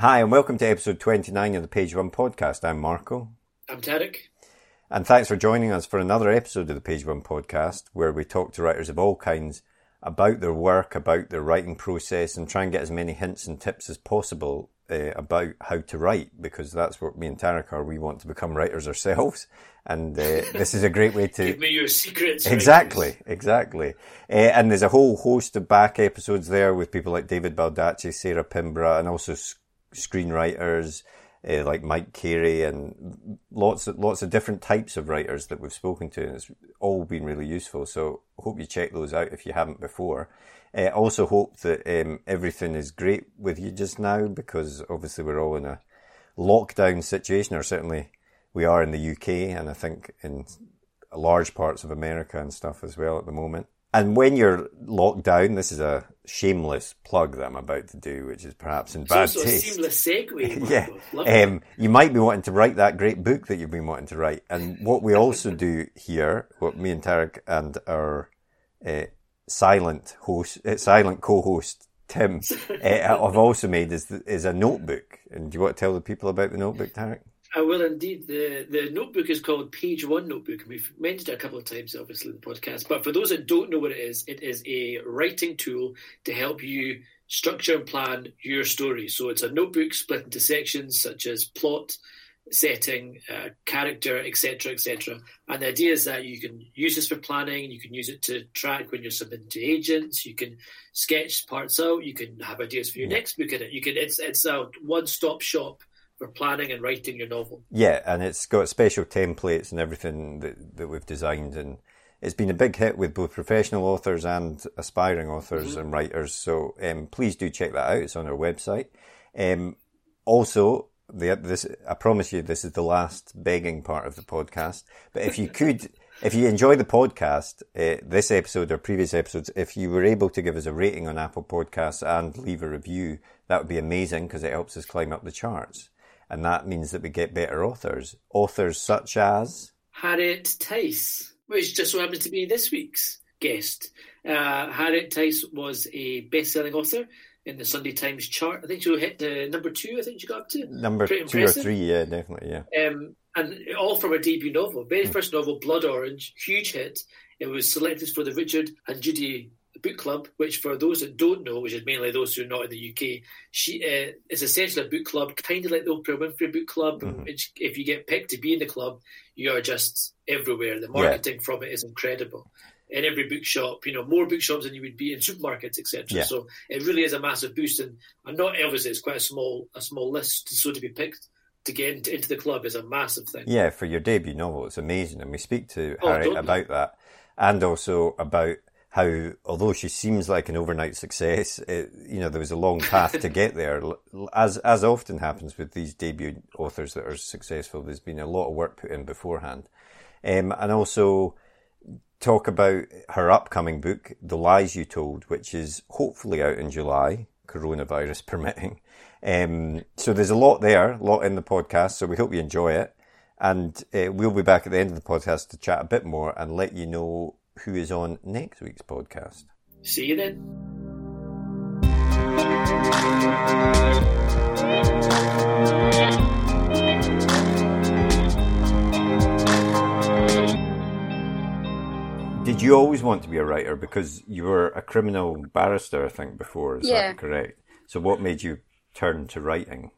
Hi, and welcome to episode 29 of the Page One podcast. I'm Marco. I'm Tarek. And thanks for joining us for another episode of the Page One podcast, where we talk to writers of all kinds about their work, about their writing process, and try and get as many hints and tips as possible uh, about how to write, because that's what me and Tarek are. We want to become writers ourselves, and uh, this is a great way to give me your secrets. Exactly, writers. exactly. Uh, and there's a whole host of back episodes there with people like David Baldacci, Sarah Pinborough, and also screenwriters uh, like Mike Carey and lots of, lots of different types of writers that we've spoken to, and it's all been really useful. So hope you check those out if you haven't before. Uh, also hope that um, everything is great with you just now because obviously we're all in a lockdown situation, or certainly we are in the UK, and I think in large parts of America and stuff as well at the moment. And when you're locked down, this is a shameless plug that I'm about to do, which is perhaps in bad taste. Seamless segue. yeah, um, you might be wanting to write that great book that you've been wanting to write. And what we also do here, what me and Tarek and our uh, silent host, uh, silent co-host Tim, uh, have also made is is a notebook. And do you want to tell the people about the notebook, Tarek? I will indeed. The the notebook is called Page One Notebook, and we've mentioned it a couple of times, obviously, in the podcast. But for those that don't know what it is, it is a writing tool to help you structure and plan your story. So it's a notebook split into sections such as plot, setting, uh, character, etc., etc. And the idea is that you can use this for planning. You can use it to track when you're submitting to agents. You can sketch parts out. You can have ideas for your yeah. next book in it. You can. It's it's a one stop shop for planning and writing your novel. Yeah, and it's got special templates and everything that, that we've designed, and it's been a big hit with both professional authors and aspiring authors mm-hmm. and writers. So um, please do check that out. It's on our website. Um, also, the, this I promise you, this is the last begging part of the podcast. But if you could. If you enjoy the podcast, uh, this episode or previous episodes, if you were able to give us a rating on Apple Podcasts and leave a review, that would be amazing because it helps us climb up the charts and that means that we get better authors. Authors such as Harriet Tyce, which just so happens to be this week's guest. Uh, Harriet Tyce was a best-selling author in the Sunday Times chart. I think she hit the number two. I think she got up to number Pretty two impressive. or three. Yeah, definitely. Yeah. Um, and all from her debut novel, very hmm. first novel, Blood Orange, huge hit. It was selected for the Richard and Judy book club, which for those that don't know, which is mainly those who are not in the UK, she uh, is essentially a book club, kind of like the Oprah Winfrey Book Club. Mm-hmm. Which, if you get picked to be in the club, you are just everywhere. The marketing yeah. from it is incredible. In every bookshop, you know, more bookshops than you would be in supermarkets, etc. Yeah. So it really is a massive boost, and, and not obviously it's quite a small a small list, so to be picked to get into, into the club is a massive thing. Yeah, for your debut novel, it's amazing, and we speak to oh, Harry about that, and also about how, although she seems like an overnight success, it, you know, there was a long path to get there. As, as often happens with these debut authors that are successful, there's been a lot of work put in beforehand. Um, and also talk about her upcoming book, The Lies You Told, which is hopefully out in July, coronavirus permitting. Um, so there's a lot there, a lot in the podcast. So we hope you enjoy it. And uh, we'll be back at the end of the podcast to chat a bit more and let you know who is on next week's podcast. See you then. Did you always want to be a writer? Because you were a criminal barrister, I think, before. Is yeah. that correct? So, what made you turn to writing?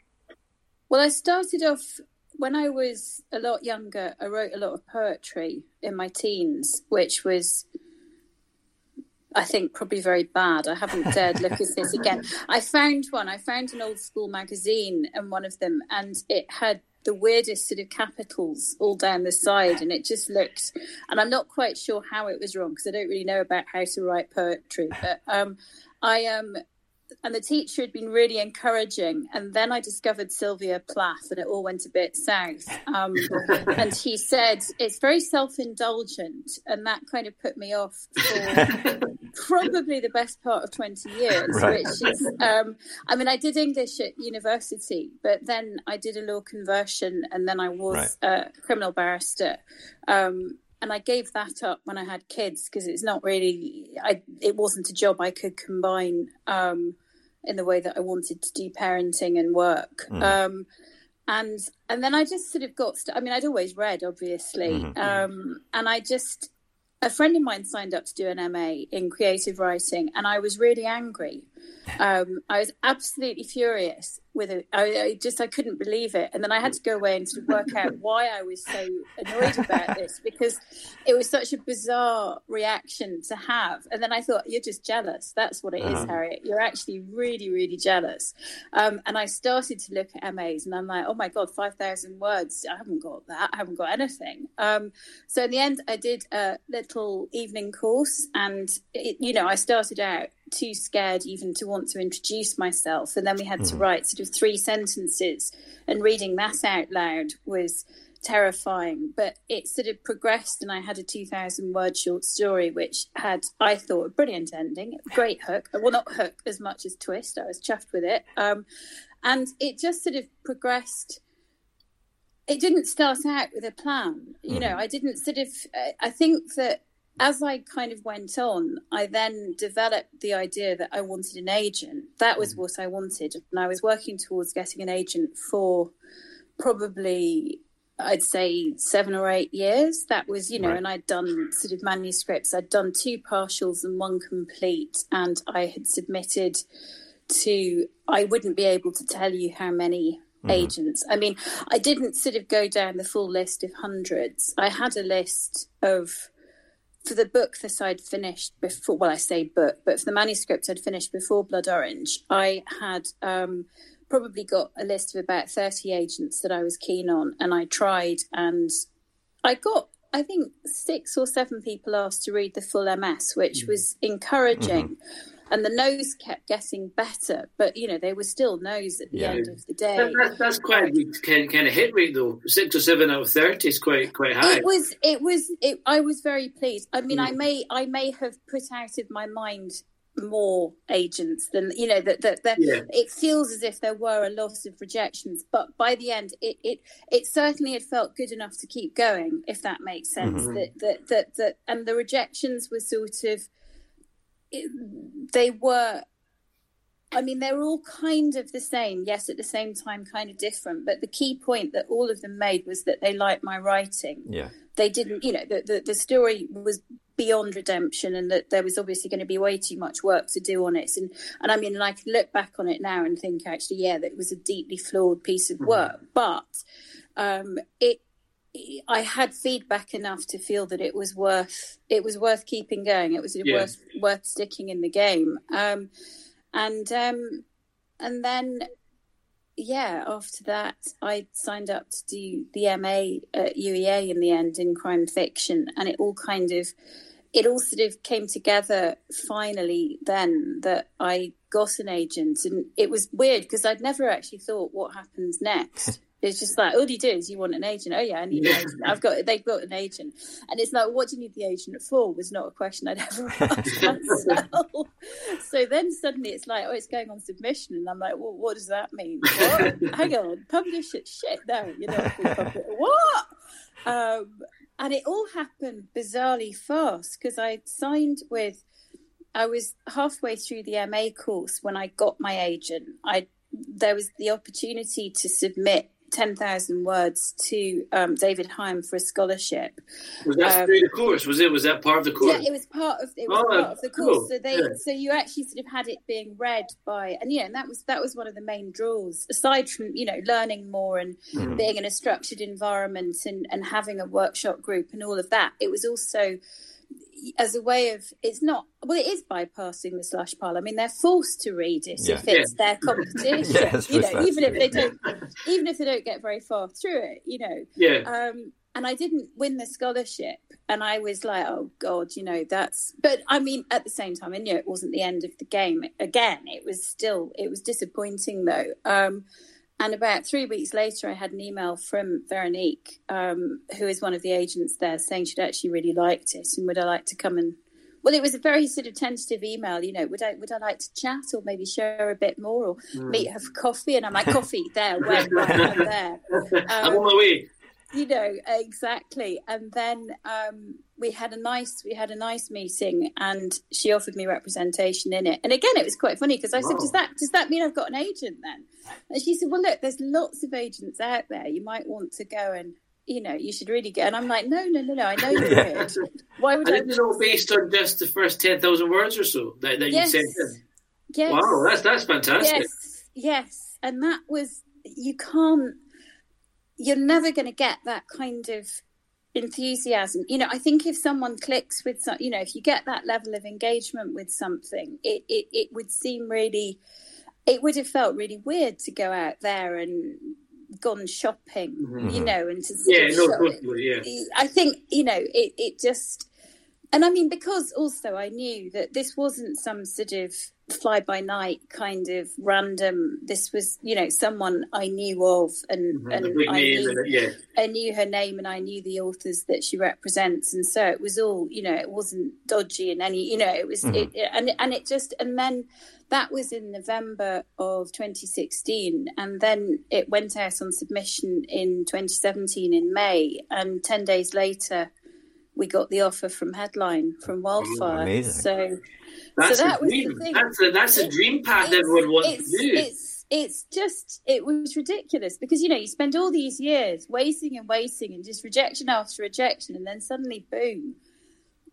Well, I started off when I was a lot younger, I wrote a lot of poetry in my teens, which was, I think, probably very bad. I haven't dared look at this again. I found one. I found an old school magazine and one of them, and it had the weirdest sort of capitals all down the side, and it just looked. And I'm not quite sure how it was wrong because I don't really know about how to write poetry, but um, I um, and the teacher had been really encouraging. And then I discovered Sylvia Plath, and it all went a bit south. Um, and he said it's very self indulgent, and that kind of put me off for probably the best part of 20 years, right. which is, um, I mean, I did English at university, but then I did a law conversion and then I was right. a criminal barrister. Um, and I gave that up when I had kids because it's not really, I, it wasn't a job I could combine um, in the way that I wanted to do parenting and work. Mm. Um, and and then I just sort of got. St- I mean, I'd always read, obviously, mm-hmm. um, and I just a friend of mine signed up to do an MA in creative writing, and I was really angry. Um, I was absolutely furious with it. I, I, just I couldn't believe it, and then I had to go away and sort of work out why I was so annoyed about this because it was such a bizarre reaction to have. And then I thought, you're just jealous. That's what it uh-huh. is, Harriet. You're actually really, really jealous. Um, and I started to look at MAs, and I'm like, oh my god, five thousand words. I haven't got that. I haven't got anything. Um, so in the end, I did a little evening course, and it, you know, I started out too scared even to want to introduce myself. And then we had mm. to hmm. write sort of three sentences, and reading that out loud was terrifying. But it sort of progressed, and I had a 2,000 word short story, which had, I thought, a brilliant ending, great hook. Well, not hook as much as twist. I was chuffed with it. Um, and it just sort of progressed it didn't start out with a plan you hmm. know i didn't sort of i think that as I kind of went on, I then developed the idea that I wanted an agent. That was mm. what I wanted. And I was working towards getting an agent for probably, I'd say, seven or eight years. That was, you know, right. and I'd done sort of manuscripts. I'd done two partials and one complete. And I had submitted to, I wouldn't be able to tell you how many Mm-hmm. agents. I mean, I didn't sort of go down the full list of hundreds. I had a list of for the book this I'd finished before, well, I say book, but for the manuscript I'd finished before Blood Orange, I had um, probably got a list of about 30 agents that I was keen on. And I tried, and I got, I think, six or seven people asked to read the full MS, which mm-hmm. was encouraging. Mm-hmm and the noes kept getting better, but you know they were still noes at the yeah. end of the day. That, that's quite a good kind, kind of hit rate though. Six or seven out of thirty is quite quite high. It was. It was. It, I was very pleased. I mean, mm. I may I may have put out of my mind more agents than you know that that, that yeah. it feels as if there were a lot of rejections but by the end it it it certainly had felt good enough to keep going if that makes sense mm-hmm. that, that that that and the rejections were sort of it, they were I mean, they're all kind of the same, yes, at the same time, kind of different. But the key point that all of them made was that they liked my writing. Yeah. They didn't, you know, the, the, the story was beyond redemption and that there was obviously going to be way too much work to do on it. And, and I mean, and I can look back on it now and think actually, yeah, that it was a deeply flawed piece of mm-hmm. work. Mm-hmm. But um, it, I had feedback enough to feel that it was worth it was worth keeping going. It was yeah. worth worth sticking in the game. Um, and um, and then yeah, after that, I signed up to do the MA at UEA in the end in crime fiction, and it all kind of it all sort of came together finally then that I got an agent, and it was weird because I'd never actually thought what happens next. It's just like all you do is you want an agent. Oh yeah, I need an agent. I've got they've got an agent, and it's like, what do you need the agent for? Was not a question I'd ever asked myself. so then suddenly it's like, oh, it's going on submission, and I'm like, well, what does that mean? What? Hang on, publish it? Shit, no, you know what? Um, and it all happened bizarrely fast because I signed with. I was halfway through the MA course when I got my agent. I there was the opportunity to submit 10,000 words to um, David Higham for a scholarship. Was that um, through the course? Was it? Was that part of the course? Yeah, it was part of it was oh, part of the course. Cool. So they, yeah. so you actually sort of had it being read by, and yeah, and that was that was one of the main draws. Aside from you know learning more and mm-hmm. being in a structured environment and and having a workshop group and all of that, it was also as a way of it's not well it is bypassing the slush pile. I mean they're forced to read it yeah. if it's yeah. their competition yeah, you know even if they don't even if they don't get very far through it you know. Yeah. Um and i didn't win the scholarship and i was like oh god you know that's but i mean at the same time i knew it wasn't the end of the game. Again it was still it was disappointing though. Um and about three weeks later, I had an email from Veronique, um, who is one of the agents there, saying she'd actually really liked it and would I like to come and well, it was a very sort of tentative email. You know, would I would I like to chat or maybe share a bit more or mm. meet her for coffee? And I'm like, coffee there, where, right, there. Um, I'm on my way. You know exactly. And then um, we had a nice we had a nice meeting, and she offered me representation in it. And again, it was quite funny because I wow. said, "Does that does that mean I've got an agent then?" And she said, "Well, look, there's lots of agents out there. You might want to go and." you know, you should really get. And I'm like, no, no, no, no. I know you could. Why would I? I all based on just the first ten thousand words or so that, that yes. you sent in. Yes. Wow, that's that's fantastic. Yes, yes, and that was you can't. You're never going to get that kind of enthusiasm. You know, I think if someone clicks with some, you know, if you get that level of engagement with something, it it, it would seem really. It would have felt really weird to go out there and gone shopping, mm-hmm. you know, and to yeah, no, totally, yeah. I think you know it. It just, and I mean, because also I knew that this wasn't some sort of fly by night kind of random. This was, you know, someone I knew of, and mm-hmm. and I knew, yeah. I knew her name, and I knew the authors that she represents, and so it was all, you know, it wasn't dodgy in any, you know, it was, mm-hmm. it, it, and and it just, and then that was in November of 2016, and then it went out on submission in 2017 in May, and 10 days later, we got the offer from Headline from Wildfire. Ooh, so, that's so that was dream. the thing. That's a, that's a dream path everyone wants to do. It's, it's just it was ridiculous because you know you spend all these years waiting and waiting and just rejection after rejection and then suddenly boom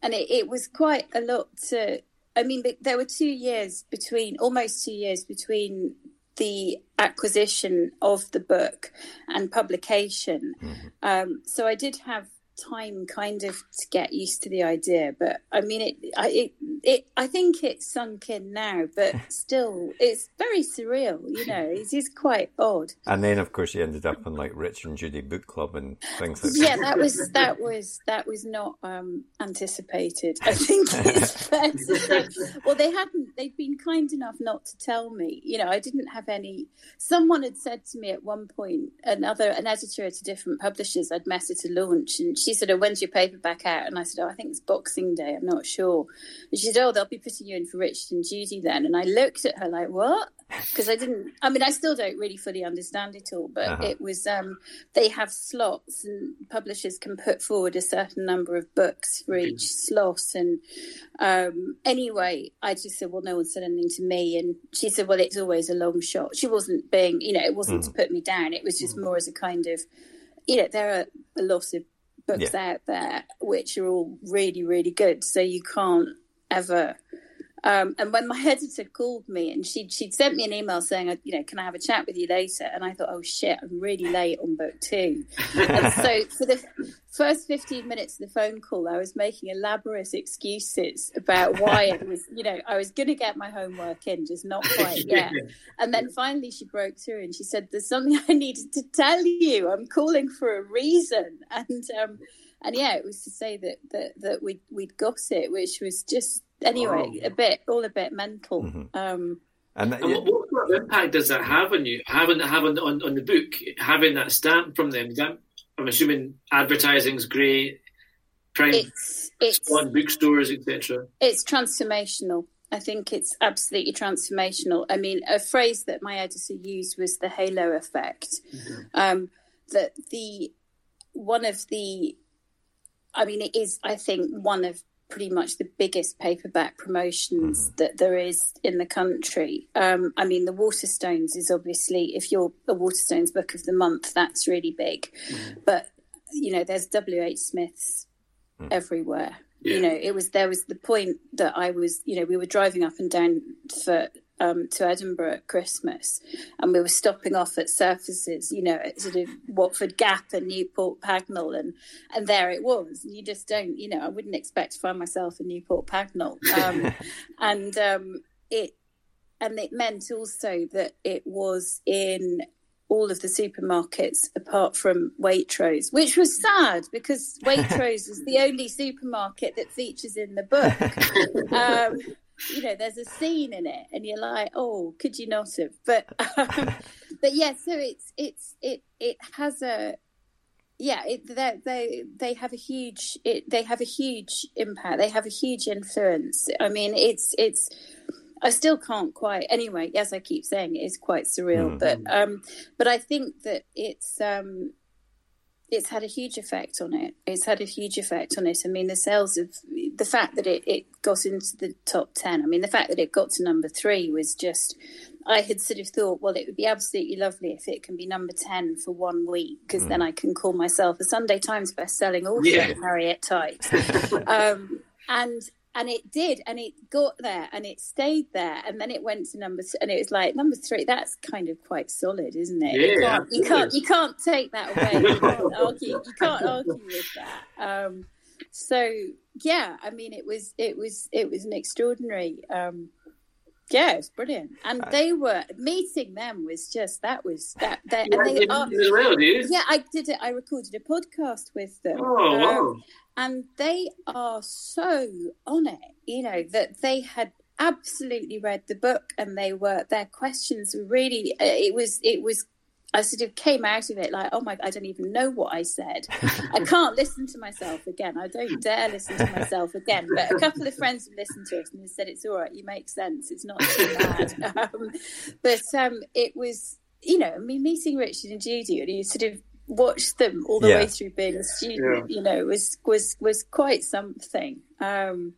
and it, it was quite a lot to I mean, there were two years between, almost two years between the acquisition of the book and publication. Mm-hmm. Um, so I did have time kind of to get used to the idea but i mean it i it, it i think it's sunk in now but still it's very surreal you know it is quite odd. And then of course you ended up in like rich and judy book club and things like yeah that was that. was that was not um anticipated i think it's fair to say well they hadn't they'd been kind enough not to tell me you know i didn't have any someone had said to me at one point another an editor at a different publishers i'd met at a launch and she said, "Oh, when's your paperback out?" And I said, "Oh, I think it's Boxing Day. I'm not sure." And she said, "Oh, they'll be putting you in for Richard and Judy then." And I looked at her like, "What?" Because I didn't. I mean, I still don't really fully understand it all, but uh-huh. it was. Um, they have slots, and publishers can put forward a certain number of books for mm-hmm. each slot. And um, anyway, I just said, "Well, no one said anything to me." And she said, "Well, it's always a long shot." She wasn't being, you know, it wasn't mm. to put me down. It was just mm. more as a kind of you know, there are a lot of books yeah. out there which are all really really good so you can't ever um, and when my editor called me and she'd, she'd sent me an email saying, you know, can I have a chat with you later? And I thought, oh shit, I'm really late on book two. and so for the first 15 minutes of the phone call, I was making elaborate excuses about why it was, you know, I was going to get my homework in, just not quite yet. And then finally she broke through and she said, there's something I needed to tell you. I'm calling for a reason. And, um, and yeah, it was to say that, that, that we'd, we'd got it, which was just, anyway, oh. a bit all a bit mental. Mm-hmm. Um, and, that, yeah. what, what, impact does that have on you? Having having on, on the book, having that stamp from them. That, I'm assuming advertising's great. Prime it's, it's on bookstores, etc. It's transformational. I think it's absolutely transformational. I mean, a phrase that my editor used was the halo effect. Mm-hmm. Um, that the one of the, I mean, it is. I think one of pretty much the biggest paperback promotions mm-hmm. that there is in the country. Um, I mean, the Waterstones is obviously, if you're a Waterstones book of the month, that's really big. Mm-hmm. But, you know, there's W.H. Smiths mm-hmm. everywhere. Yeah. You know, it was, there was the point that I was, you know, we were driving up and down for um, to Edinburgh at Christmas, and we were stopping off at surfaces, you know, at sort of Watford Gap and Newport Pagnell, and and there it was. And you just don't, you know, I wouldn't expect to find myself in Newport Pagnell, um, and um, it and it meant also that it was in all of the supermarkets apart from Waitrose, which was sad because Waitrose is the only supermarket that features in the book. Um, you know, there's a scene in it, and you're like, oh, could you not have? But, um, but yeah, so it's it's it it has a yeah, it, they they they have a huge it, they have a huge impact. They have a huge influence. I mean, it's it's. I still can't quite. Anyway, as I keep saying, it is quite surreal. Mm. But um, but I think that it's um, it's had a huge effect on it. It's had a huge effect on it. I mean, the sales of the fact that it, it got into the top 10, I mean, the fact that it got to number three was just, I had sort of thought, well, it would be absolutely lovely if it can be number 10 for one week, because mm. then I can call myself a Sunday Times best-selling author, yeah. Harriet Tyce. um, and and it did and it got there and it stayed there and then it went to number and it was like number three that's kind of quite solid isn't it? Yeah, you, can't, you can't you can't take that away. You can't argue you can't argue with that. Um, so yeah i mean it was it was it was an extraordinary um, yeah, it's brilliant, and they were meeting them was just that was that. that and they are, yeah, I did it. I recorded a podcast with them. Oh, um, wow and they are so on it you know that they had absolutely read the book and they were their questions were really uh, it was it was I sort of came out of it like, oh my, god, I don't even know what I said. I can't listen to myself again. I don't dare listen to myself again. But a couple of friends have listened to it and have said it's all right. You make sense. It's not too bad. Um, but um, it was, you know, I mean, meeting Richard and Judy, and you sort of watched them all the yeah. way through being a student, yeah. you know, was was was quite something. Um,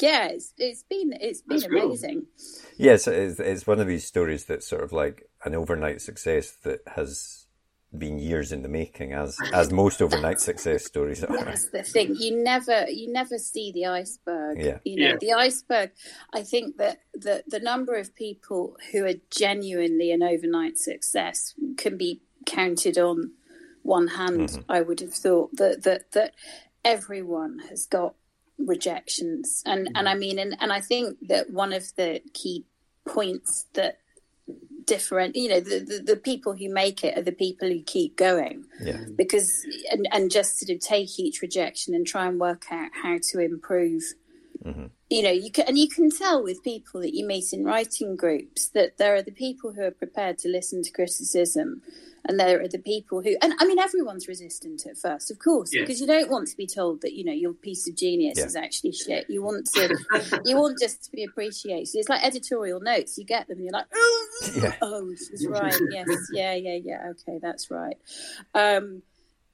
yeah, it's, it's been it's been That's amazing. Cool. Yes, it's, it's one of these stories that's sort of like an overnight success that has been years in the making, as as most overnight success stories are. That's the thing. You never you never see the iceberg. Yeah. You know, yeah. the iceberg. I think that the the number of people who are genuinely an overnight success can be counted on one hand, mm-hmm. I would have thought that that that everyone has got rejections, and mm-hmm. and I mean, and and I think that one of the key points that different you know the, the, the people who make it are the people who keep going. Yeah. Because and and just sort of take each rejection and try and work out how to improve mm-hmm. you know you can and you can tell with people that you meet in writing groups that there are the people who are prepared to listen to criticism and there are the people who and i mean everyone's resistant at first of course yeah. because you don't want to be told that you know your piece of genius yeah. is actually shit you want to you want just to be appreciated it's like editorial notes you get them and you're like oh, yeah. oh she's right yes yeah yeah yeah okay that's right um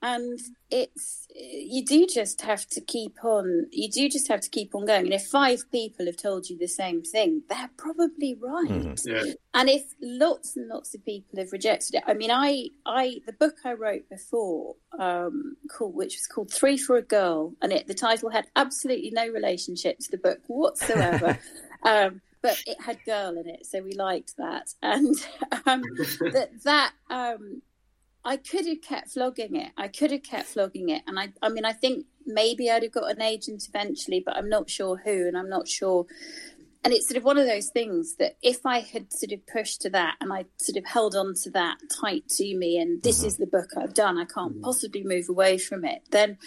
and it's you do just have to keep on you do just have to keep on going and if five people have told you the same thing they're probably right mm-hmm. yeah. and if lots and lots of people have rejected it i mean i i the book i wrote before um called which was called three for a girl and it the title had absolutely no relationship to the book whatsoever um but it had girl in it so we liked that and um that that um I could have kept flogging it. I could have kept flogging it. And I, I mean, I think maybe I'd have got an agent eventually, but I'm not sure who, and I'm not sure. And it's sort of one of those things that if I had sort of pushed to that and I sort of held on to that tight to me, and this mm-hmm. is the book I've done, I can't mm-hmm. possibly move away from it, then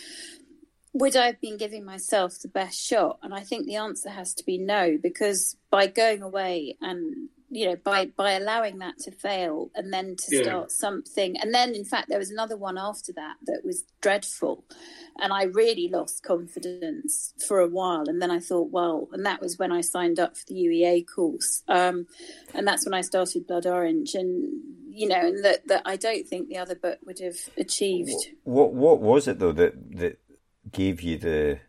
would I have been giving myself the best shot? And I think the answer has to be no, because by going away and you know by by allowing that to fail and then to yeah. start something. And then in fact there was another one after that that was dreadful. And i really lost confidence for a while. And then i thought well and that was when i signed up for the uea course. Um, and that's when i started blood orange. And you know and that, that i don't think the other book would have achieved. What what was it though that that gave you the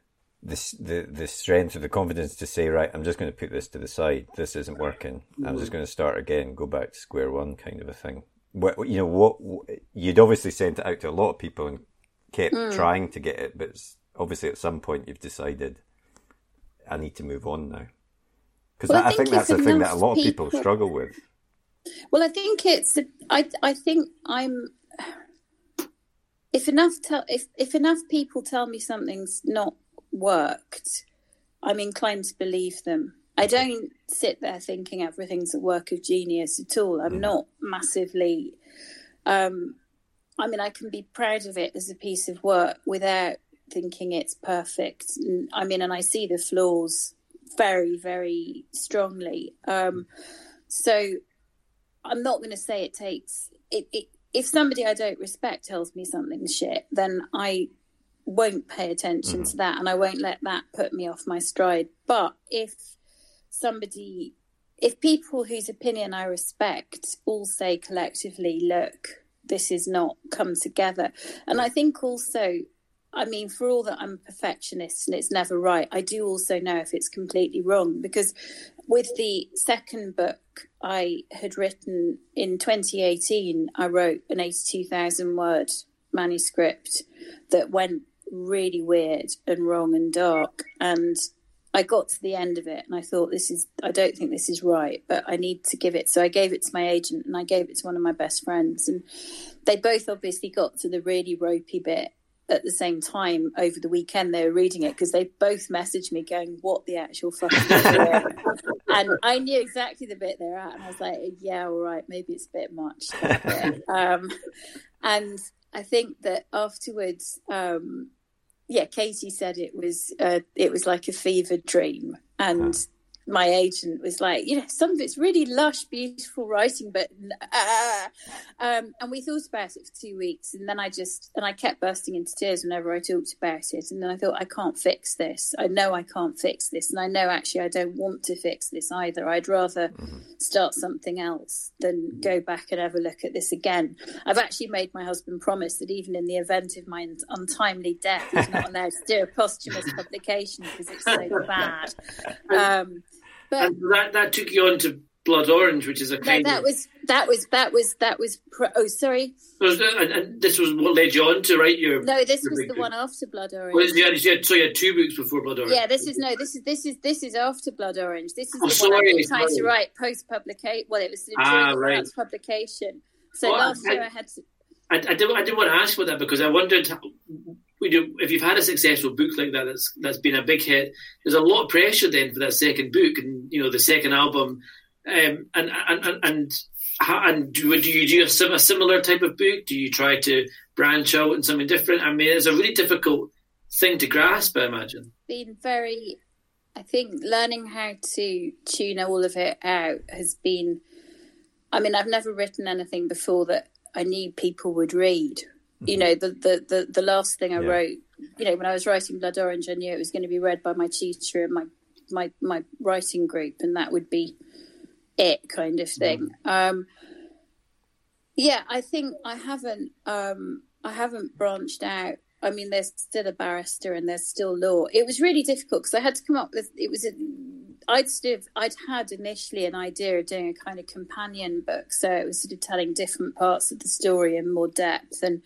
the, the the strength or the confidence to say, right, I'm just going to put this to the side. This isn't working. I'm just going to start again, go back to square one, kind of a thing. What you know, what you'd obviously sent it out to a lot of people and kept mm. trying to get it, but obviously at some point you've decided I need to move on now. Because well, I, I, think, think that's the thing that a lot of people, people struggle with. Well, I think it's. I I think I'm. If enough tell if if enough people tell me something's not worked, I'm inclined to believe them. I don't sit there thinking everything's a work of genius at all. I'm mm. not massively. Um, I mean, I can be proud of it as a piece of work without thinking it's perfect. I mean, and I see the flaws very, very strongly. Um, so I'm not going to say it takes it, it if somebody I don't respect tells me something shit, then I won't pay attention mm. to that and I won't let that put me off my stride. But if somebody, if people whose opinion I respect all say collectively, look, this is not come together. And I think also, I mean, for all that I'm a perfectionist and it's never right, I do also know if it's completely wrong because with the second book I had written in 2018, I wrote an 82,000 word manuscript that went really weird and wrong and dark. And I got to the end of it and I thought, this is, I don't think this is right, but I need to give it. So I gave it to my agent and I gave it to one of my best friends. And they both obviously got to the really ropey bit at the same time over the weekend they were reading it because they both messaged me going, "What the actual fuck?" and I knew exactly the bit they're at, and I was like, "Yeah, all right, maybe it's a bit much." um, and I think that afterwards, um, yeah, Katie said it was uh, it was like a fever dream, and my agent was like, you know, some of it's really lush, beautiful writing, but uh, um, and we thought about it for two weeks, and then I just and I kept bursting into tears whenever I talked about it, and then I thought I can't fix this. I know I can't fix this, and I know actually I don't want to fix this either. I'd rather mm-hmm. start something else than go back and ever look at this again. I've actually made my husband promise that even in the event of my untimely death, he's not allowed to do a posthumous publication because it's so bad. Um, but and that that took you on to Blood Orange, which is a kind that, that of, was that was that was that was pro- oh sorry. Was and, and, this was what led you on to write your. No, this was the book. one after Blood Orange. Well, you had, you had, so you had two books before Blood Orange. Yeah, this is no, this is this is this is after Blood Orange. This is oh, the sorry, one I've been trying sorry. to write post publication. Well, it was during ah, right. publication. So well, last I, year I had to. I, I, did, I did want to ask about that because I wondered if you've had a successful book like that that's that's been a big hit, there's a lot of pressure then for that second book and you know the second album, um, and and and. and and do, do you do a, a similar type of book? Do you try to branch out in something different? I mean, it's a really difficult thing to grasp, I imagine. Been very, I think, learning how to tune all of it out has been. I mean, I've never written anything before that I knew people would read you know the the the, the last thing I yeah. wrote you know when I was writing Blood Orange I knew it was going to be read by my teacher and my my my writing group and that would be it kind of thing mm. um yeah I think I haven't um I haven't branched out I mean there's still a barrister and there's still law it was really difficult because I had to come up with it was a I'd sort of I'd had initially an idea of doing a kind of companion book, so it was sort of telling different parts of the story in more depth, and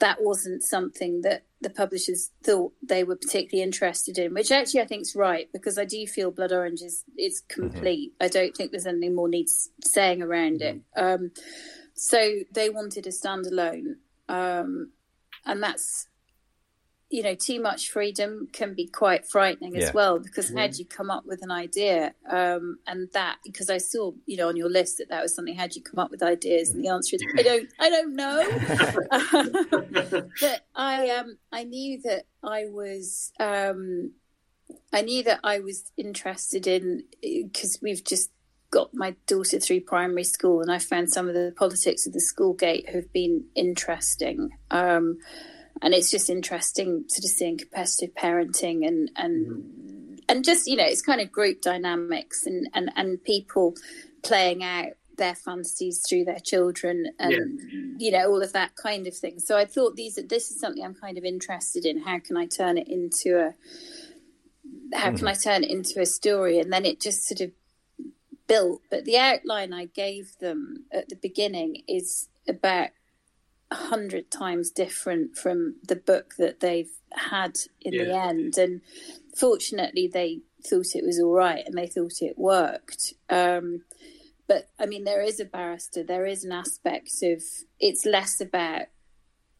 that wasn't something that the publishers thought they were particularly interested in, which actually I think is right because I do feel Blood Orange is is mm-hmm. complete. Mm-hmm. I don't think there's anything more needs saying around mm-hmm. it. Um, so they wanted a standalone, um, and that's you know, too much freedom can be quite frightening yeah. as well because how do you come up with an idea? Um, and that because I saw, you know, on your list that that was something. How do you come up with ideas? And the answer is I don't, I don't know. but I, um, I knew that I was, um, I knew that I was interested in because we've just got my daughter through primary school, and I found some of the politics of the school gate have been interesting. Um, and it's just interesting sort of seeing competitive parenting and and mm-hmm. and just you know it's kind of group dynamics and and and people playing out their fantasies through their children and yeah. you know all of that kind of thing so i thought these this is something i'm kind of interested in how can i turn it into a how mm. can i turn it into a story and then it just sort of built but the outline i gave them at the beginning is about a hundred times different from the book that they've had in yeah. the end. And fortunately, they thought it was all right and they thought it worked. Um, but I mean, there is a barrister. There is an aspect of it's less about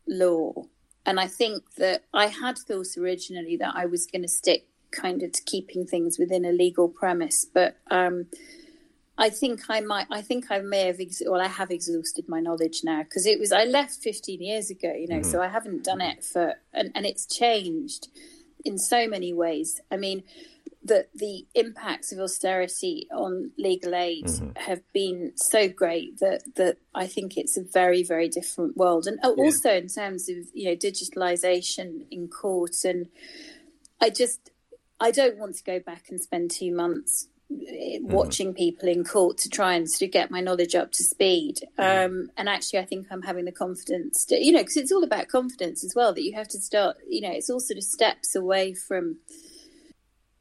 law, and I think that I had thought originally that I was going to stick kind of to keeping things within a legal premise, but um, I think I might. I think I may have. Ex- well, I have exhausted my knowledge now because it was. I left 15 years ago, you know, mm-hmm. so I haven't done it for, and, and it's changed in so many ways. I mean, that the impacts of austerity on legal aid mm-hmm. have been so great that that I think it's a very very different world, and oh, also yeah. in terms of you know digitalization in court, and I just I don't want to go back and spend two months. Watching people in court to try and sort of get my knowledge up to speed. Mm-hmm. Um, and actually, I think I'm having the confidence to, you know, because it's all about confidence as well that you have to start, you know, it's all sort of steps away from.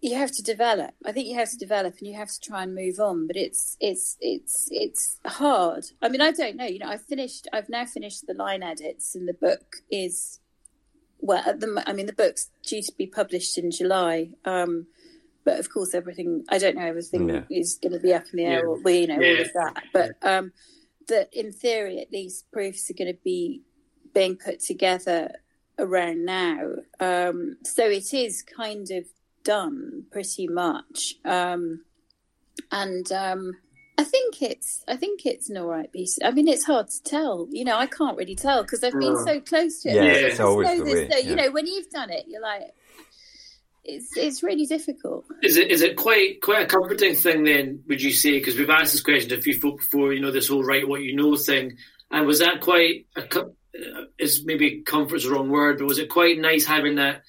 You have to develop. I think you have to develop, and you have to try and move on. But it's it's it's it's hard. I mean, I don't know. You know, I've finished. I've now finished the line edits, and the book is well. The, I mean, the book's due to be published in July. Um, but of course, everything I don't know everything yeah. is going to be up in the air. Yeah. Or, well, you know yeah. all of that, but um, that in theory, at least, proofs are going to be being put together around now. Um, so it is kind of done pretty much, um, and um, I think it's I think it's an all right piece. I mean, it's hard to tell. You know, I can't really tell because I've been so close to it. Yeah, it's always the way. So, you know, when you've done it, you're like it's it's really difficult. Is it is it quite quite a comforting thing then? Would you say? Because we've asked this question to a few folk before. You know, this whole write what you know thing, and was that quite a uh, is maybe comfort's the wrong word, but was it quite nice having that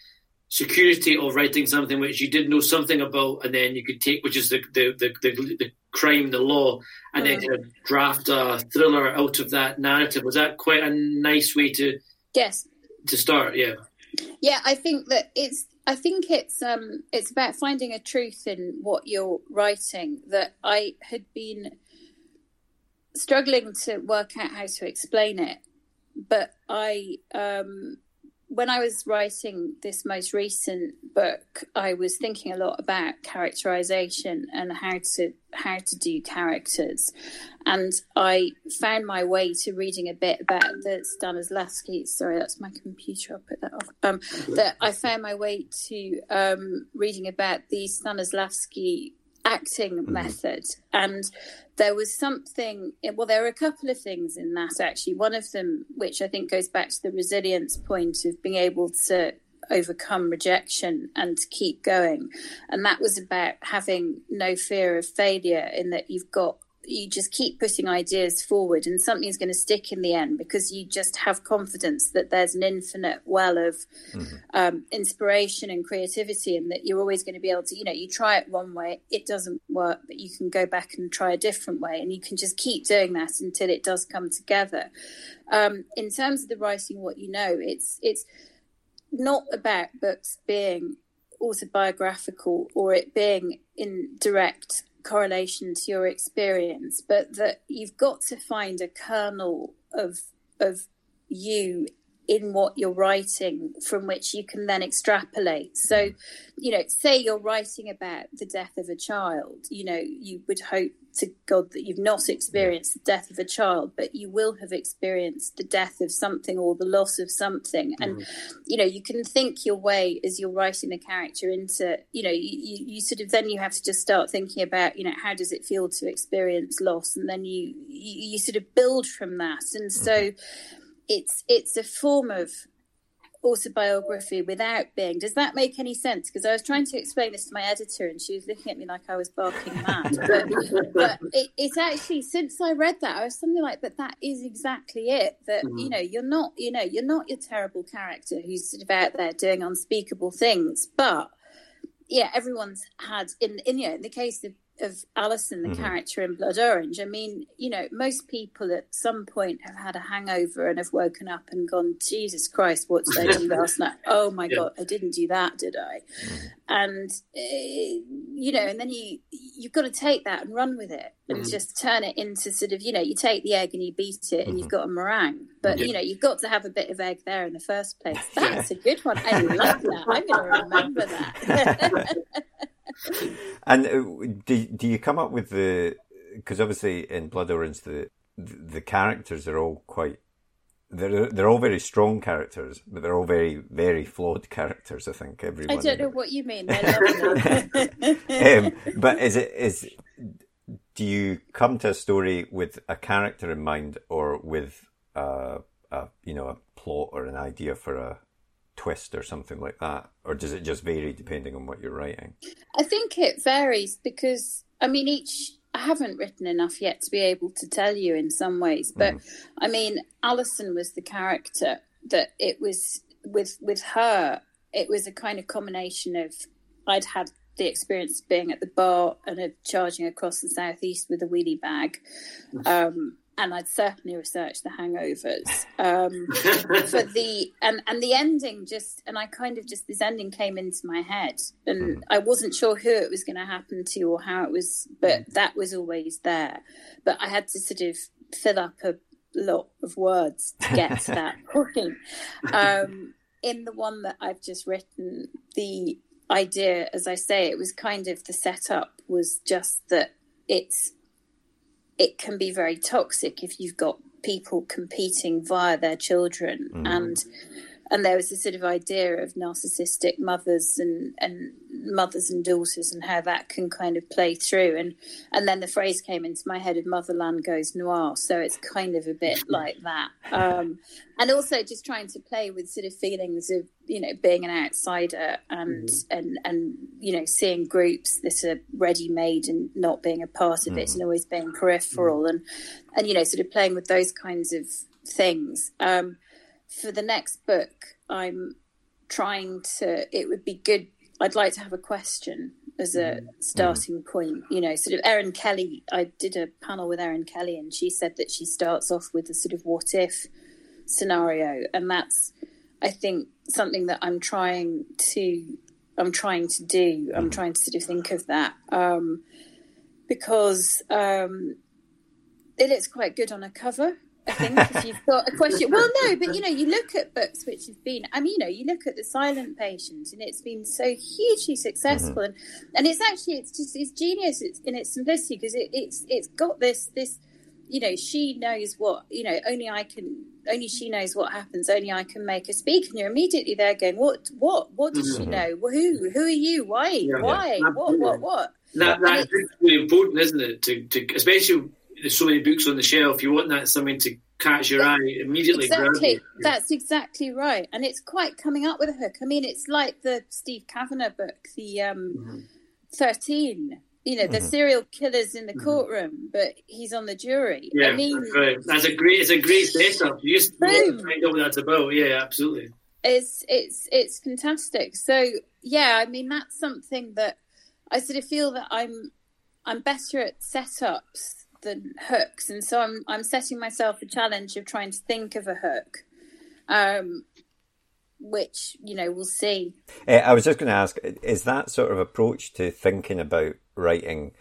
security of writing something which you did know something about, and then you could take, which is the the the, the, the crime, the law, and mm. then kind of draft a thriller out of that narrative. Was that quite a nice way to yes to start? Yeah. Yeah, I think that it's I think it's um, it's about finding a truth in what you're writing. That I had been struggling to work out how to explain it, but I um, when I was writing this most recent book, I was thinking a lot about characterization and how to how to do characters, and I found my way to reading a bit about the Stanislavski. Sorry, that's my computer. I'll put that off. Um, that I found my way to um, reading about the Stanislavski acting mm-hmm. method. And there was something, well, there are a couple of things in that actually. One of them, which I think goes back to the resilience point of being able to overcome rejection and to keep going. And that was about having no fear of failure, in that you've got you just keep putting ideas forward and something's going to stick in the end because you just have confidence that there's an infinite well of mm-hmm. um, inspiration and creativity and that you're always going to be able to you know you try it one way it doesn't work but you can go back and try a different way and you can just keep doing that until it does come together um, in terms of the writing what you know it's it's not about books being autobiographical or it being in direct correlation to your experience, but that you've got to find a kernel of of you in what you're writing from which you can then extrapolate. So, mm. you know, say you're writing about the death of a child, you know, you would hope to God that you've not experienced the death of a child, but you will have experienced the death of something or the loss of something. And, mm-hmm. you know, you can think your way as you're writing the character into, you know, you, you, sort of then you have to just start thinking about, you know, how does it feel to experience loss? And then you, you, you sort of build from that. And so, mm-hmm it's it's a form of autobiography without being. Does that make any sense? Because I was trying to explain this to my editor, and she was looking at me like I was barking mad. But, but it, it's actually since I read that, I was something like, "But that is exactly it. That mm-hmm. you know, you're not, you know, you're not your terrible character who's sort of out there doing unspeakable things, but." Yeah, everyone's had in in you know in the case of of Alison, the mm-hmm. character in Blood Orange. I mean, you know, most people at some point have had a hangover and have woken up and gone, Jesus Christ, what did I do last night? Oh my yeah. God, I didn't do that, did I? Mm-hmm. And, uh, you know, and then you, you've got to take that and run with it and mm-hmm. just turn it into sort of, you know, you take the egg and you beat it and you've mm-hmm. got a meringue. But, yeah. you know, you've got to have a bit of egg there in the first place. That's a good one. I love that. I'm going to remember that. and uh, do do you come up with the? Because obviously in Blood Orange the the characters are all quite they're they're all very strong characters, but they're all very very flawed characters. I think everyone. I don't know what you mean. um, but is it is do you come to a story with a character in mind, or with a, a you know a plot or an idea for a twist or something like that, or does it just vary depending on what you're writing? I think it varies because I mean each. I haven't written enough yet to be able to tell you in some ways, but mm. I mean, Alison was the character that it was with with her. It was a kind of combination of I'd had the experience of being at the bar and of charging across the southeast with a wheelie bag. Um, and I'd certainly researched the hangovers um, for the and and the ending just and I kind of just this ending came into my head and mm. I wasn't sure who it was going to happen to or how it was but mm. that was always there but I had to sort of fill up a lot of words to get to that point um, in the one that I've just written the idea, as I say, it was kind of the setup was just that it's it can be very toxic if you've got people competing via their children mm. and and there was this sort of idea of narcissistic mothers and and mothers and daughters and how that can kind of play through and and then the phrase came into my head of motherland goes noir so it's kind of a bit like that um, and also just trying to play with sort of feelings of you know being an outsider and mm-hmm. and and you know seeing groups that are ready made and not being a part of mm-hmm. it and always being peripheral mm-hmm. and and you know sort of playing with those kinds of things um, for the next book, I'm trying to. It would be good. I'd like to have a question as a mm-hmm. starting point. You know, sort of Erin Kelly. I did a panel with Erin Kelly, and she said that she starts off with a sort of what if scenario, and that's, I think, something that I'm trying to. I'm trying to do. I'm mm-hmm. trying to sort of think of that um, because um, it looks quite good on a cover. I think if you've got a question. Well, no, but you know, you look at books which have been. I mean, you know, you look at the Silent Patient, and it's been so hugely successful, mm-hmm. and and it's actually it's just it's genius it's, in its simplicity because it, it's it's got this this. You know, she knows what you know. Only I can. Only she knows what happens. Only I can make her speak. And you're immediately there going, "What? What? What does mm-hmm. she know? Who? Who are you? Why? Yeah, Why? Yeah. What? What? What?" That, that's really important, isn't it? To, to especially there's so many books on the shelf. You want that something to catch your eye immediately. Exactly, that's exactly right, and it's quite coming up with a hook. I mean, it's like the Steve Cavanagh book, the um, mm-hmm. Thirteen. You know, mm-hmm. the serial killers in the mm-hmm. courtroom, but he's on the jury. Yeah, I mean, that's, right. that's a great. It's a great setup. You just find out what that's about. Yeah, absolutely. It's it's it's fantastic. So yeah, I mean, that's something that I sort of feel that I'm I'm better at setups than hooks, and so I'm I'm setting myself a challenge of trying to think of a hook, um, which you know we'll see. Uh, I was just going to ask: is that sort of approach to thinking about writing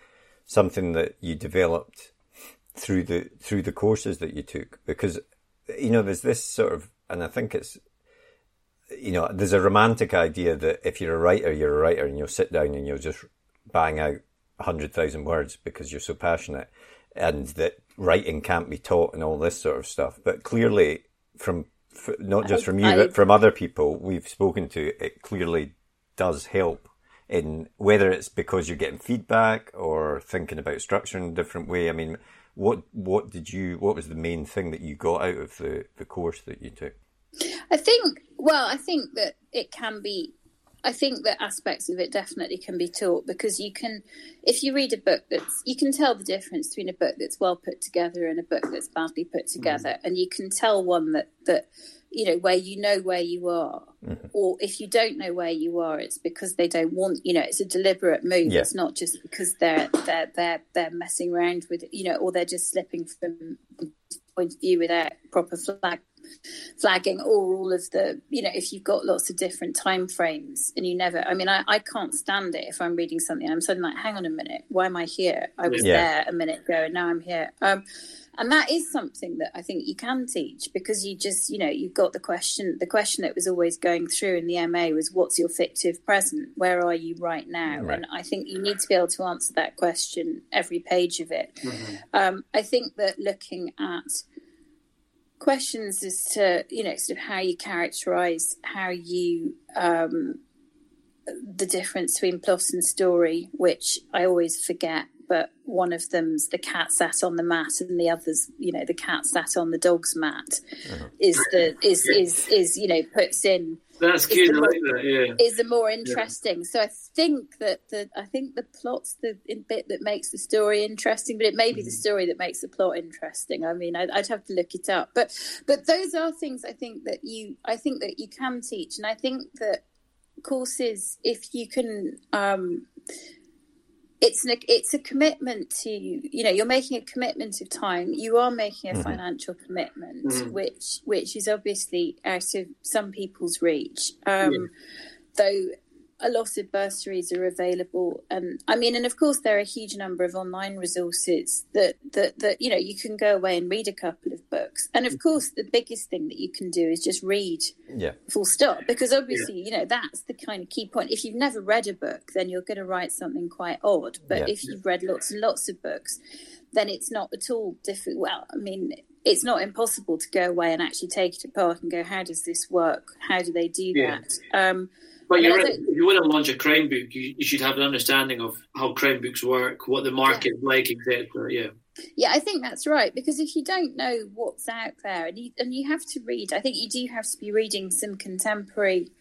something that you developed through the through the courses that you took? Because you know, there's this sort of, and I think it's you know, there's a romantic idea that if you're a writer, you're a writer, and you'll sit down and you'll just bang out hundred thousand words because you're so passionate and that writing can't be taught and all this sort of stuff. But clearly, from not just from you, I, but from other people we've spoken to, it clearly does help in whether it's because you're getting feedback or thinking about structure in a different way. I mean, what what did you? What was the main thing that you got out of the the course that you took? I think. Well, I think that it can be I think that aspects of it definitely can be taught because you can, if you read a book that's, you can tell the difference between a book that's well put together and a book that's badly put together, mm. and you can tell one that that you know where you know where you are, mm-hmm. or if you don't know where you are, it's because they don't want, you know, it's a deliberate move. Yeah. It's not just because they're they're they're they're messing around with you know, or they're just slipping from point of view without proper flag flagging or all of the you know if you've got lots of different time frames and you never i mean i, I can't stand it if i'm reading something and i'm suddenly like hang on a minute why am i here i was yeah. there a minute ago and now i'm here um, and that is something that i think you can teach because you just you know you've got the question the question that was always going through in the ma was what's your fictive present where are you right now right. and i think you need to be able to answer that question every page of it mm-hmm. um, i think that looking at questions as to you know sort of how you characterize how you um, the difference between plot and story, which I always forget. But one of them's the cat sat on the mat, and the other's, you know, the cat sat on the dog's mat. Uh-huh. Is the is is is you know puts in That's cute. I like that. Yeah, is the more interesting. Yeah. So I think that the I think the plot's the bit that makes the story interesting, but it may be mm. the story that makes the plot interesting. I mean, I'd, I'd, have to look it up, but but those are things I think that you I think that you can teach, and I think that courses if you can. Um, it's an, it's a commitment to you You know you're making a commitment of time you are making a mm-hmm. financial commitment mm-hmm. which which is obviously out of some people's reach um, yeah. though a lot of bursaries are available and i mean and of course there are a huge number of online resources that that that you know you can go away and read a couple of books and of mm-hmm. course the biggest thing that you can do is just read yeah full stop because obviously yeah. you know that's the kind of key point if you've never read a book then you're going to write something quite odd but yeah. if you've read lots and lots of books then it's not at all difficult well i mean it's not impossible to go away and actually take it apart and go how does this work how do they do yeah. that um, but you're right. If you want to launch a crime book, you, you, should have an understanding of how crime books work, what the market's yeah. like, etc. Yeah. Yeah, I think that's right because if you don't know what's out there, and you and you have to read, I think you do have to be reading some contemporary.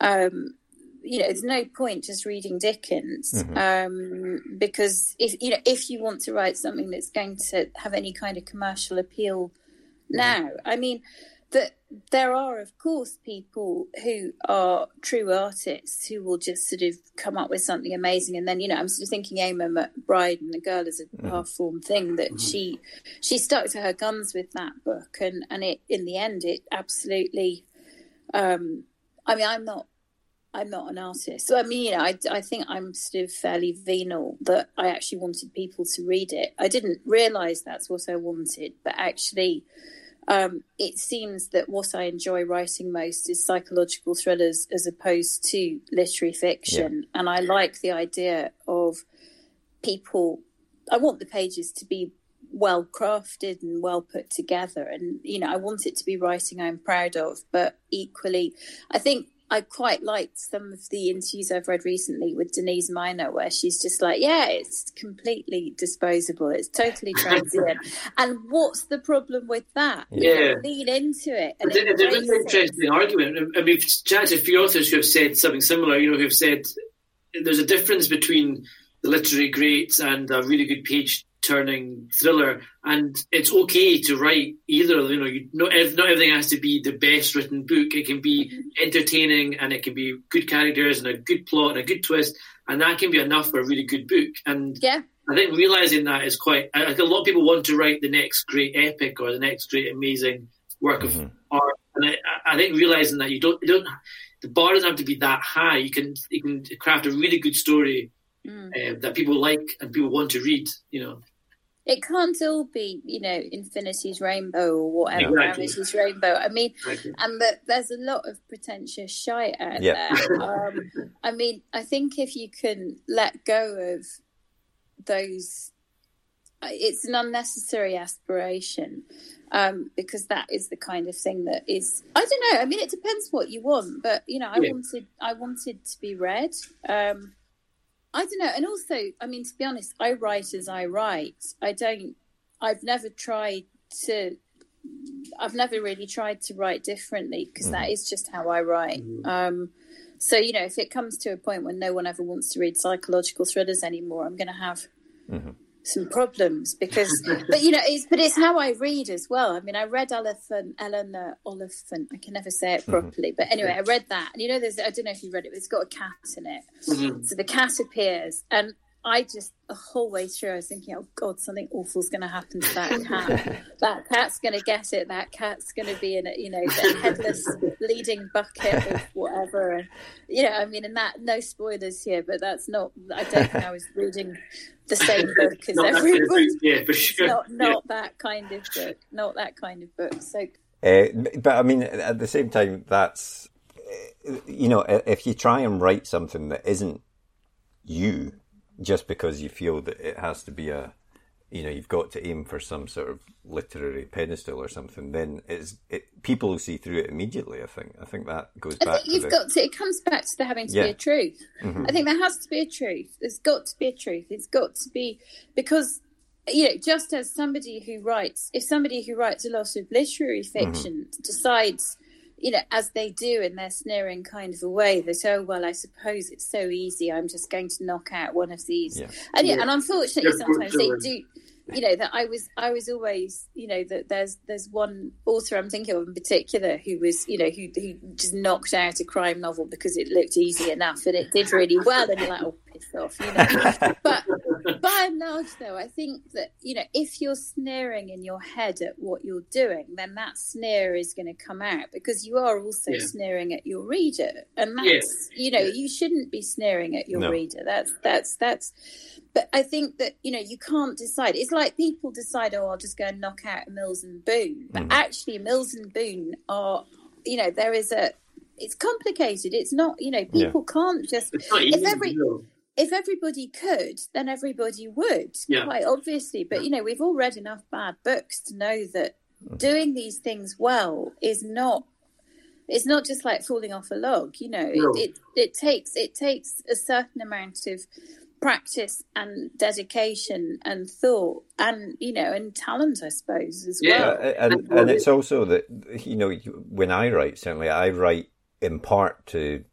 Um, you know, there's no point just reading Dickens mm-hmm. um, because if you know if you want to write something that's going to have any kind of commercial appeal mm-hmm. now, I mean that there are, of course, people who are true artists who will just sort of come up with something amazing, and then you know, I'm sort of thinking Eimear McBride and the girl is a mm. half formed thing that mm-hmm. she she stuck to her guns with that book, and and it in the end it absolutely. Um, I mean, I'm not I'm not an artist. So I mean, you know, I, I think I'm sort of fairly venal that I actually wanted people to read it. I didn't realise that's what I wanted, but actually, um, it seems that what I enjoy writing most is psychological thrillers as opposed to literary fiction. Yeah. And I like the idea of people, I want the pages to be well crafted and well put together. And, you know, I want it to be writing I'm proud of, but equally, I think I quite liked some of the interviews I've read recently with Denise Mina, where she's just like, "Yeah, it's completely disposable. It's totally transient." and what's the problem with that? Yeah, lean into it. And it's, a really interesting argument. And we've chatted to a few authors who have said something similar. You know, who've said there's a difference between the literary greats and a really good page turning thriller, and it's okay to write either. You know, you, not not everything has to be the best written book. It can be entertaining, and it can be good characters and a good plot and a good twist, and that can be enough for a really good book. And yeah. I think realizing that is quite. I, think a lot of people want to write the next great epic or the next great amazing work mm-hmm. of art, and I, I, think realizing that you don't, you don't, the bar doesn't have to be that high. You can you can craft a really good story mm. uh, that people like and people want to read. You know. It can't all be, you know, infinity's rainbow or whatever, exactly. rainbow. I mean, exactly. and that there's a lot of pretentious shite out yeah. there. Um, I mean, I think if you can let go of those, it's an unnecessary aspiration um, because that is the kind of thing that is. I don't know. I mean, it depends what you want, but you know, I yeah. wanted, I wanted to be read. Um, I don't know. And also, I mean, to be honest, I write as I write. I don't, I've never tried to, I've never really tried to write differently because mm. that is just how I write. Mm. Um, so, you know, if it comes to a point when no one ever wants to read psychological thrillers anymore, I'm going to have mm-hmm some problems because but you know it's but it's how I read as well. I mean I read Elephant Eleanor Oliphant, I can never say it mm-hmm. properly, mm-hmm. but anyway, I read that. And you know there's I don't know if you read it, but it's got a cat in it. Mm-hmm. So the cat appears and I just the whole way through I was thinking, oh God, something awful's going to happen to that cat. that cat's going to get it. That cat's going to be in a you know the headless bleeding bucket of whatever. And you know, I mean, and that no spoilers here, but that's not. I don't think I was reading the same book as everyone. Yeah, for sure. Not not yeah. that kind of book. Not that kind of book. So. Uh, but I mean, at the same time, that's you know, if you try and write something that isn't you just because you feel that it has to be a you know you've got to aim for some sort of literary pedestal or something then it's it, people will see through it immediately i think i think that goes I back think you've the, got to it comes back to there having to yeah. be a truth mm-hmm. i think there has to be a truth there's got to be a truth it's got to be because you know just as somebody who writes if somebody who writes a lot of literary mm-hmm. fiction mm-hmm. decides you know, as they do in their sneering kind of a way, that oh well, I suppose it's so easy. I'm just going to knock out one of these, Yeah. and yeah, Yeah. and unfortunately, Yeah, sometimes they do. You know that I was I was always you know that there's there's one author I'm thinking of in particular who was you know who who just knocked out a crime novel because it looked easy enough and it did really well and you're like oh piss off you know but by and large though i think that you know if you're sneering in your head at what you're doing then that sneer is going to come out because you are also Yeah. sneering at your reader and that's Yes. you know Yeah. you shouldn't be sneering at your No. reader that's that's that's but i think that you know you can't decide it's like people decide oh i'll just go and knock out Mills and Boon but Mhm. actually Mills and Boon are you know there is a it's complicated it's not you know Yeah. people can't just If every- if everybody could, then everybody would, Yeah. quite obviously. But you know, we've all read enough bad books to know that Mm. doing these things well is not. It's not just like falling off a log, you know. No. It, it it takes it takes a certain amount of practice and dedication and thought and you know and talent, I suppose, as Yeah. well. Uh, and and it's also that you know when I write, certainly I write in part to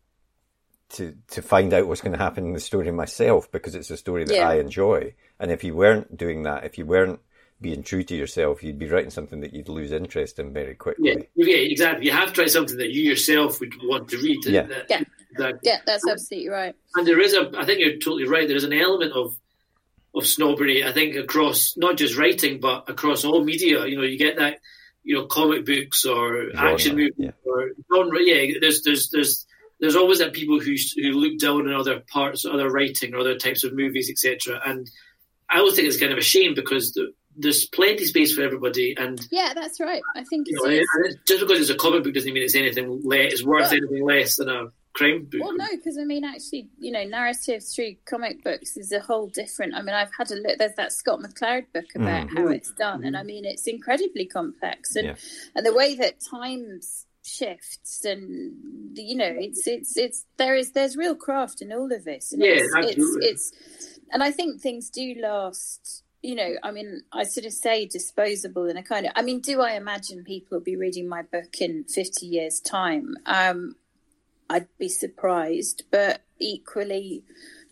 to to find out what's going to happen in the story myself because it's a story that Yeah. I enjoy. And if you weren't doing that, if you weren't being true to yourself, you'd be writing something that you'd lose interest in very Yeah, quickly. yeah, exactly. You have to write something that you yourself would want to read. Yeah. That- Yeah. that- Yeah, that's absolutely right. and there is a. I think you're totally right. There is an element of of snobbery. I think across not just writing, but across all media. You know, you get that. You know, comic books or Genre, action movies yeah. or genre. Yeah, there's there's there's there's always that people who who look down on other parts, other writing, or other types of movies, etc. And I always think it's kind of a shame because the, there's plenty of space for everybody, and Yeah, that's right. I think you it's, know, and it's, just because it's a comic book doesn't mean it's anything less. It's worth Well- anything less than a crime book. Well, no, because I mean, actually, you know, narrative through comic books is a whole different. I mean, I've had a look. There's that Scott McCloud book about Mm. how it's done, and I mean, it's incredibly complex, and Yeah. and the way that times shifts, and you know, it's it's it's there is there's real craft in all of this, and Yeah, it's, it's absolutely. it's, and I think things do last. You know, I mean, I sort of say disposable in a kind of. I mean, do I imagine people will be reading my book in fifty years' time? Um, I'd be surprised, but equally,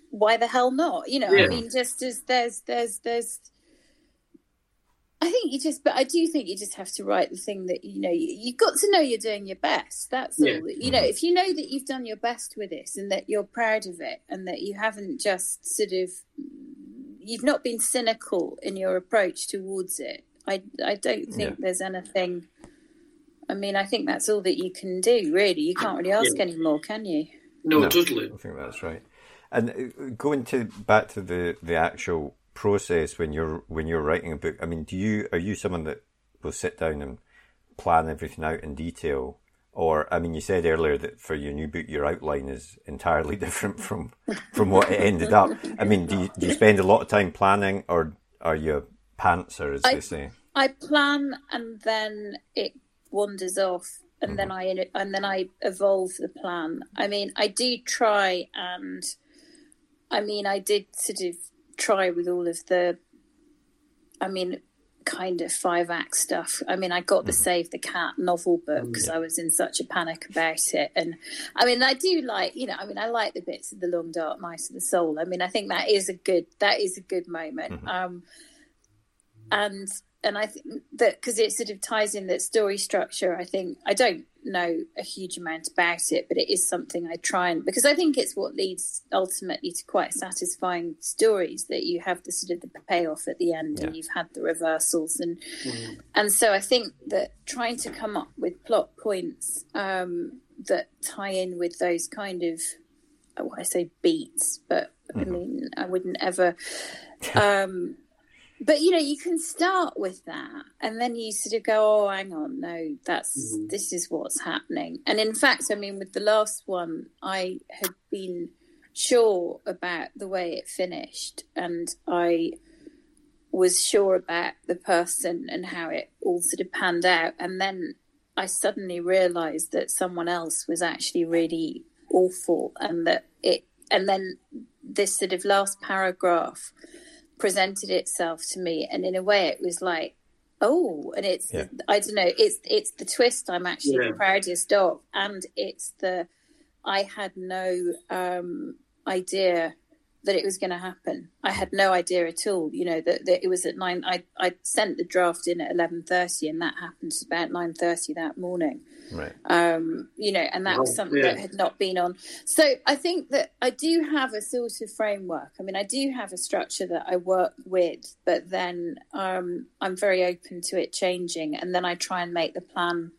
why the hell not? You know, Yeah. I mean, just as there's there's there's. I think you just, but I do think you just have to write the thing that you know. You, you've got to know you're doing your best. That's Yeah. all. You know, if you know that you've done your best with this and that you're proud of it, and that you haven't just sort of, you've not been cynical in your approach towards it. I I don't think Yeah. there's anything. I mean, I think that's all that you can do. Really, you can't really ask Yeah. any more, can you? no, No. totally. I think that's right. And uh, going to back to the, the actual process when you're when you're writing a book. I mean, do you are you someone that will sit down and plan everything out in detail, or I mean, you said earlier that for your new book, your outline is entirely different from from what it ended up. I mean, do you, do you spend a lot of time planning, or are you a pantser, as I- they say? I plan and then it wanders off, and then mm-hmm. I and then I evolve the plan. I mean, I do try, and I mean, I did sort of try with all of the, I mean, kind of five act stuff. I mean, I got the mm. Save the Cat novel book mm, because I was in such a panic about it, and I mean, I do like, you know, I mean, I like the bits of the Long Dark Night of the Soul. I mean, I think that is a good that is a good moment. Mm-hmm. Um, and and I think that because it sort of ties in that story structure, I think I don't know a huge amount about it, but it is something I try and because I think it's what leads ultimately to quite satisfying stories that you have the sort of the payoff at the end and you've had the reversals. And and so I think that trying to come up with plot points um, that tie in with those kind of oh, I say beats, but I mean I wouldn't ever. Um, but you know, you can start with that, and then you sort of go, "Oh, hang on, no, that's mm-hmm. this is what's happening." And in fact, I mean, with the last one, I had been sure about the way it finished, and I was sure about the person and how it all sort of panned out, and then I suddenly realised that someone else was actually really awful, and that it, and then this sort of last paragraph presented itself to me and in a way it was like Oh, and it's yeah. I don't know. It's it's the twist I'm actually yeah. the proudest of, and it's the I had no um, idea that it was going to happen. I had no idea at all. You know that, that it was at nine. I I sent the draft in at eleven thirty, and that happened about nine thirty that morning. Right. Um, you know, and that oh, was something yeah. that had not been on. So I think that I do have a sort of framework. I mean, I do have a structure that I work with, but then um, I'm very open to it changing, and then I try and make the plan,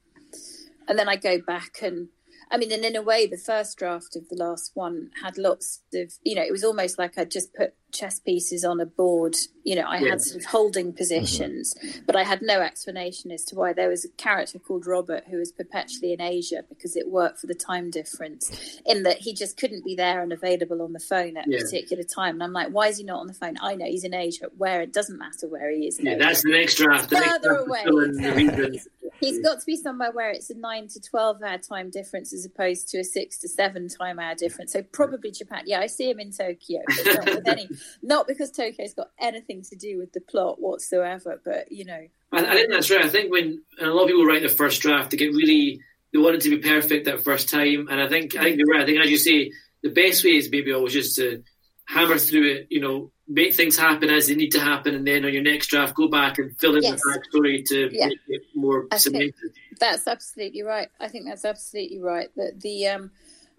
and then I go back and I mean, and in a way, the first draft of the last one had lots of, you know, it was almost like I just put chess pieces on a board. You know, I yeah. had sort of holding positions, mm-hmm. but I had no explanation as to why there was a character called Robert who was perpetually in Asia because it worked for the time difference, in that he just couldn't be there and available on the phone at yeah. a particular time. And I'm like, why is he not on the phone? I know he's in Asia. Where it doesn't matter where he is. Yeah, that's the next draft. The Further next away. He's got to be somewhere where it's a nine to twelve hour time difference as opposed to a six to seven time hour difference. So probably Japan. Yeah, I see him in Tokyo, not with any, not because Tokyo's got anything to do with the plot whatsoever. But you know, I, I think that's right. I think when a lot of people write the first draft, they get really they want it to be perfect that first time, and I think I think you're right. I think as you say, the best way is maybe always just to hammer through it. You know, make things happen as they need to happen, and then on your next draft, go back and fill in yes. the backstory to yeah. make it more cemented. That's absolutely right. I think that's absolutely right. That the, um,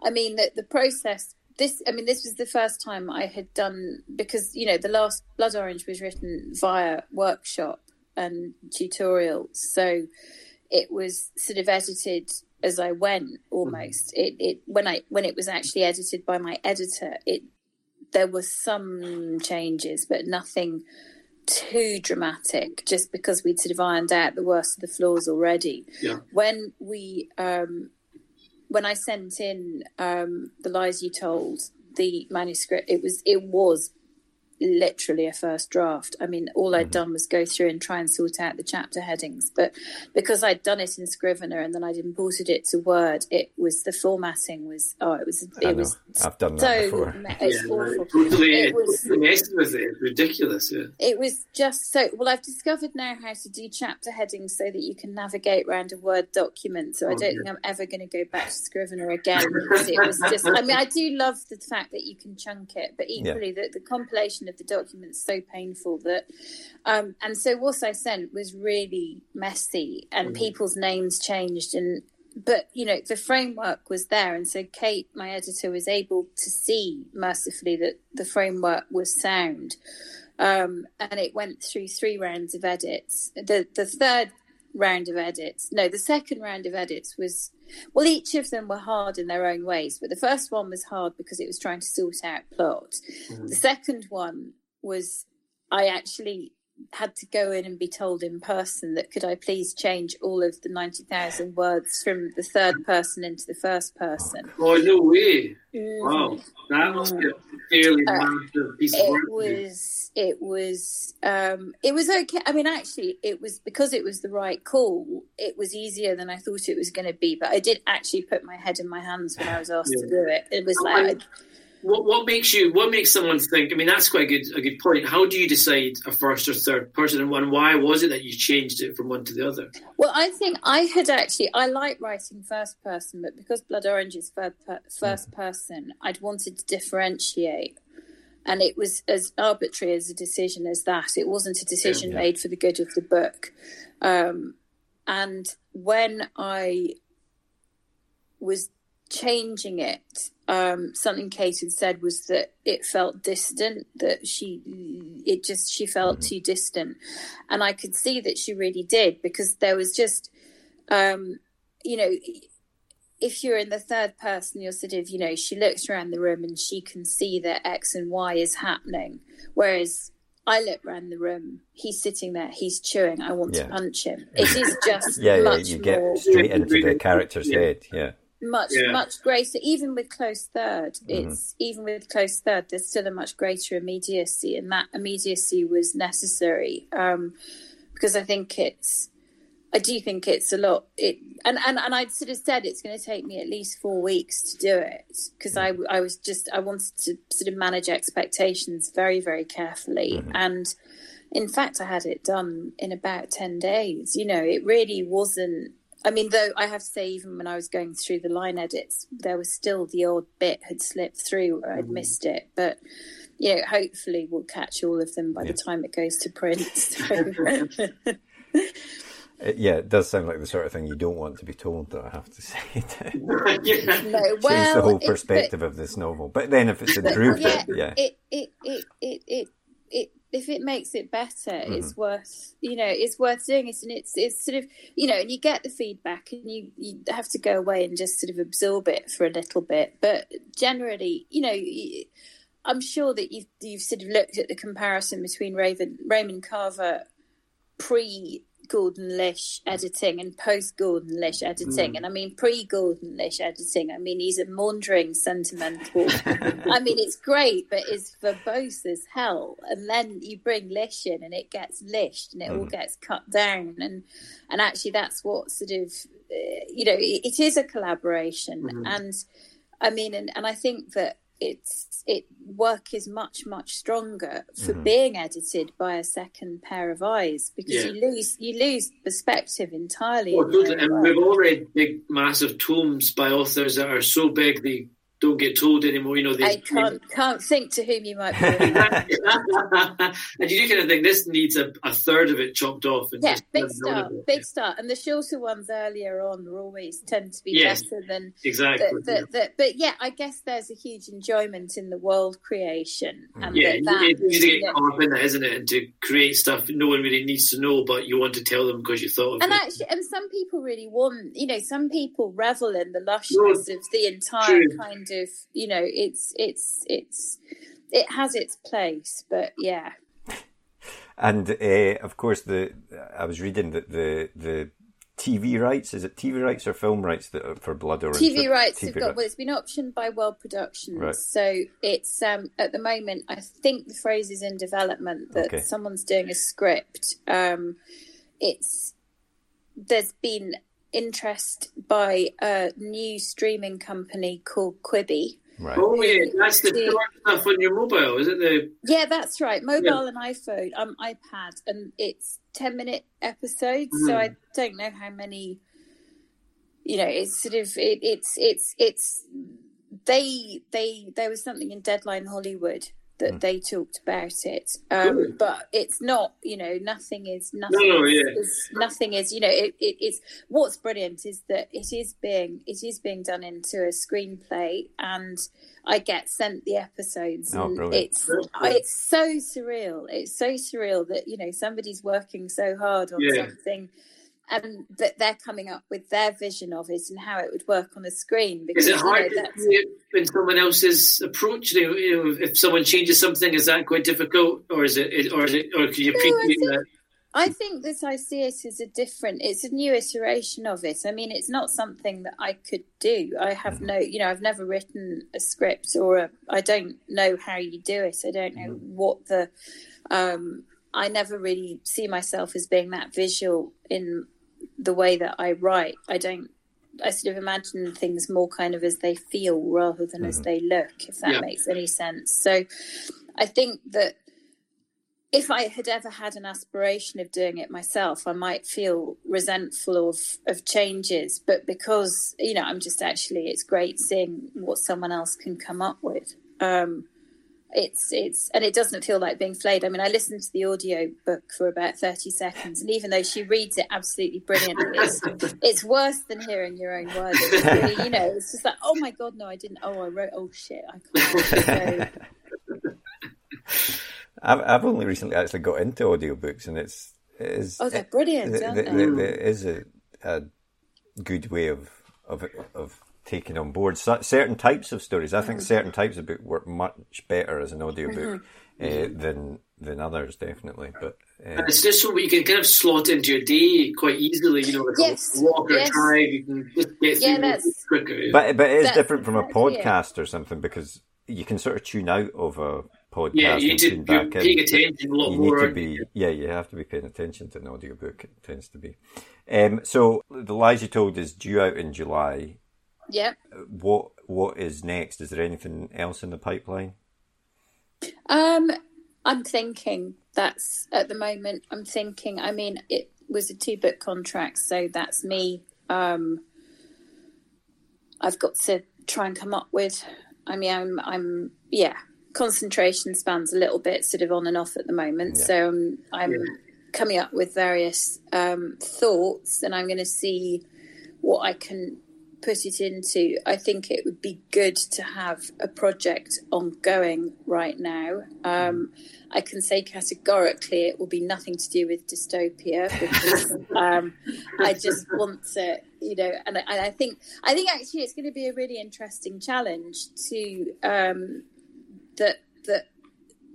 I mean, that the process. This, I mean, this was the first time I had done because you know the last Blood Orange was written via workshop and tutorials, so it was sort of edited as I went almost. Mm. It, it when I when it was actually edited by my editor, it there were some changes, but nothing too dramatic just because we'd sort of ironed out the worst of the flaws already. Yeah. When we um, when I sent in um, the lies you told the manuscript, it was it was literally a first draft. I mean, all I'd mm-hmm. done was go through and try and sort out the chapter headings. But because I'd done it in Scrivener and then I'd imported it to Word, it was the formatting was oh, it was it was I've done that so before. It's yeah, awful. Totally, it was messing with it. ridiculous. Yeah. It was just so. Well, I've discovered now how to do chapter headings so that you can navigate around a Word document. So I don't think I'm ever going to go back to Scrivener again. because it was just. I mean, I do love the fact that you can chunk it, but equally yeah. the, the compilation of the documents so painful that um, and so what I sent was really messy and mm. people's names changed and but you know the framework was there. And so Kate my editor was able to see mercifully that the framework was sound. Um, and it went through three rounds of edits. The the third round of edits no the second round of edits was well, each of them were hard in their own ways, but the first one was hard because it was trying to sort out plot. Mm-hmm. The second one was I actually had to go in and be told in person that could I please change all of the 90,000 words from the third person into the first person. Oh, no way. Mm. Wow. That must be a fairly uh, massive piece of work. It was, it was, um, it was okay. I mean, actually, it was because it was the right call, it was easier than I thought it was going to be. But I did actually put my head in my hands when I was asked yeah. to do it. It was like, what what makes you what makes someone think? I mean, that's quite a good a good point. How do you decide a first or third person, and one? Why was it that you changed it from one to the other? Well, I think I had actually I like writing first person, but because Blood Orange is first, first person, I'd wanted to differentiate, and it was as arbitrary as a decision as that. It wasn't a decision yeah, yeah. made for the good of the book, um, and when I was changing it um, something Kate had said was that it felt distant, that she, it just, she felt mm-hmm. too distant. And I could see that she really did because there was just, um, you know, if you're in the third person, you're sort of, you know, she looks around the room and she can see that X and Y is happening. Whereas I look around the room, he's sitting there, he's chewing, I want yeah. to punch him. It is just yeah, yeah, you more... get straight into the character's head, yeah much yeah. much greater even with close 3rd mm-hmm. it's even with close third there's still a much greater immediacy and that immediacy was necessary um, because i think it's i do think it's a lot it and and, and i'd sort of said it's going to take me at least four weeks to do it because i i was just i wanted to sort of manage expectations very very carefully mm-hmm. and in fact, I had it done in about 10 days. You know, it really wasn't. I mean, though I have to say, even when I was going through the line edits, there was still the odd bit had slipped through where I'd mm. missed it. But, you know, hopefully we'll catch all of them by yeah. the time it goes to print. So. It, yeah, it does sound like the sort of thing you don't want to be told, though, I have to say. to no, well, change the whole perspective of this novel. But then if it's improved, yeah, it, yeah. It, it, it, it, it, it, if it makes it better, mm-hmm. it's worth, you know, it's worth doing it. And it's, it's sort of, you know, and you get the feedback and you, you have to go away and just sort of absorb it for a little bit. But generally, you know, I'm sure that you've, you've sort of looked at the comparison between Raven, Raymond Carver pre Gordon Lish editing and post Gordon Lish editing. Mm. And I mean, pre Gordon Lish editing, I mean, he's a maundering sentimental. I mean, it's great, but it's verbose as hell. And then you bring Lish in and it gets lished and it mm. all gets cut down. And, and actually, that's what sort of, uh, you know, it, it is a collaboration. Mm. And I mean, and, and I think that it's it work is much much stronger for mm-hmm. being edited by a second pair of eyes because yeah. you lose you lose perspective entirely. Well, and we've all read big massive tomes by authors that are so big they don't get told anymore. You know, they, I can't can't think to whom you might be. and you do kind of think this needs a, a third of it chopped off. yeah, big start, big start. And the shorter ones earlier on were always tend to be yes, better than exactly. The, the, the, but yeah, I guess there's a huge enjoyment in the world creation. Hmm. And yeah, that, you, need to get caught up in that, isn't it? And to create stuff no one really needs to know, but you want to tell them because you thought of and it. actually, and some people really want, you know, some people revel in the lushness no, of the entire true. kind of you know it's it's it's it has its place but yeah and uh, of course the i was reading that the the TV rights is it TV rights or film rights that for Blood or TV rights TV have got well, it's been optioned by World Productions, right. so it's um, at the moment. I think the phrase is in development that okay. someone's doing a script. Um, it's there's been interest by a new streaming company called Quibi. Right. Oh yeah, that's the, the stuff on your mobile, is it? The yeah, that's right. Mobile yeah. and iPhone, um, iPad, and it's ten minute episodes. Mm. So I don't know how many. You know, it's sort of it, it's it's it's they they there was something in Deadline Hollywood that mm. they talked about it. Um, but it's not, you know, nothing is nothing. No, is, yeah. is, nothing is, you know, it, it, it's what's brilliant is that it is being it is being done into a screenplay, and I get sent the episodes. Oh, and it's it's so surreal. It's so surreal that you know somebody's working so hard on yeah. something and that they're coming up with their vision of it and how it would work on a screen. Because, is it hard you know, to see it when someone else's approach? You know, you know, if someone changes something, is that quite difficult, or is it, or is it, or can you no, that? I think that I see it as a different, it's a new iteration of it. I mean, it's not something that I could do. I have mm-hmm. no, you know, I've never written a script or a, I don't know how you do it. I don't know mm-hmm. what the, um, I never really see myself as being that visual in the way that I write. I don't. I sort of imagine things more kind of as they feel rather than mm-hmm. as they look, if that yeah. makes any sense. So, I think that if I had ever had an aspiration of doing it myself, I might feel resentful of of changes. But because you know, I'm just actually, it's great seeing what someone else can come up with. Um, it's it's and it doesn't feel like being flayed. I mean, I listened to the audio book for about thirty seconds, and even though she reads it absolutely brilliantly, it's, it's worse than hearing your own words. Really, you know, it's just like, oh my god, no, I didn't. Oh, I wrote. Oh shit, I can't. I've I've only recently actually got into audiobooks, and it's it is oh, they're brilliant. It, it, it, it is a, a good way of of of taken on board. So, certain types of stories, I think mm-hmm. certain types of book work much better as an audiobook mm-hmm. uh, than than others, definitely. But uh, it's just so you can kind of slot into your day quite easily. You know, like yes. a walk or yes. drive, you can just get through yeah, that's, quicker. But but it is different from a podcast or something because you can sort of tune out of a podcast. Yeah, you need to be paying attention a lot you more. Need to be, yeah, you have to be paying attention to an audiobook. It tends to be. Um, so the lies you told is due out in July. Yep. What What is next? Is there anything else in the pipeline? Um, I'm thinking that's at the moment. I'm thinking. I mean, it was a two book contract, so that's me. Um, I've got to try and come up with. I mean, I'm, I'm, yeah, concentration spans a little bit, sort of on and off at the moment. Yeah. So um, I'm yeah. coming up with various um, thoughts, and I'm going to see what I can put it into. I think it would be good to have a project ongoing right now. Um, I can say categorically it will be nothing to do with dystopia because um, I just want to, you know, and I, and I, think I think actually it's going to be a really interesting challenge to um, that that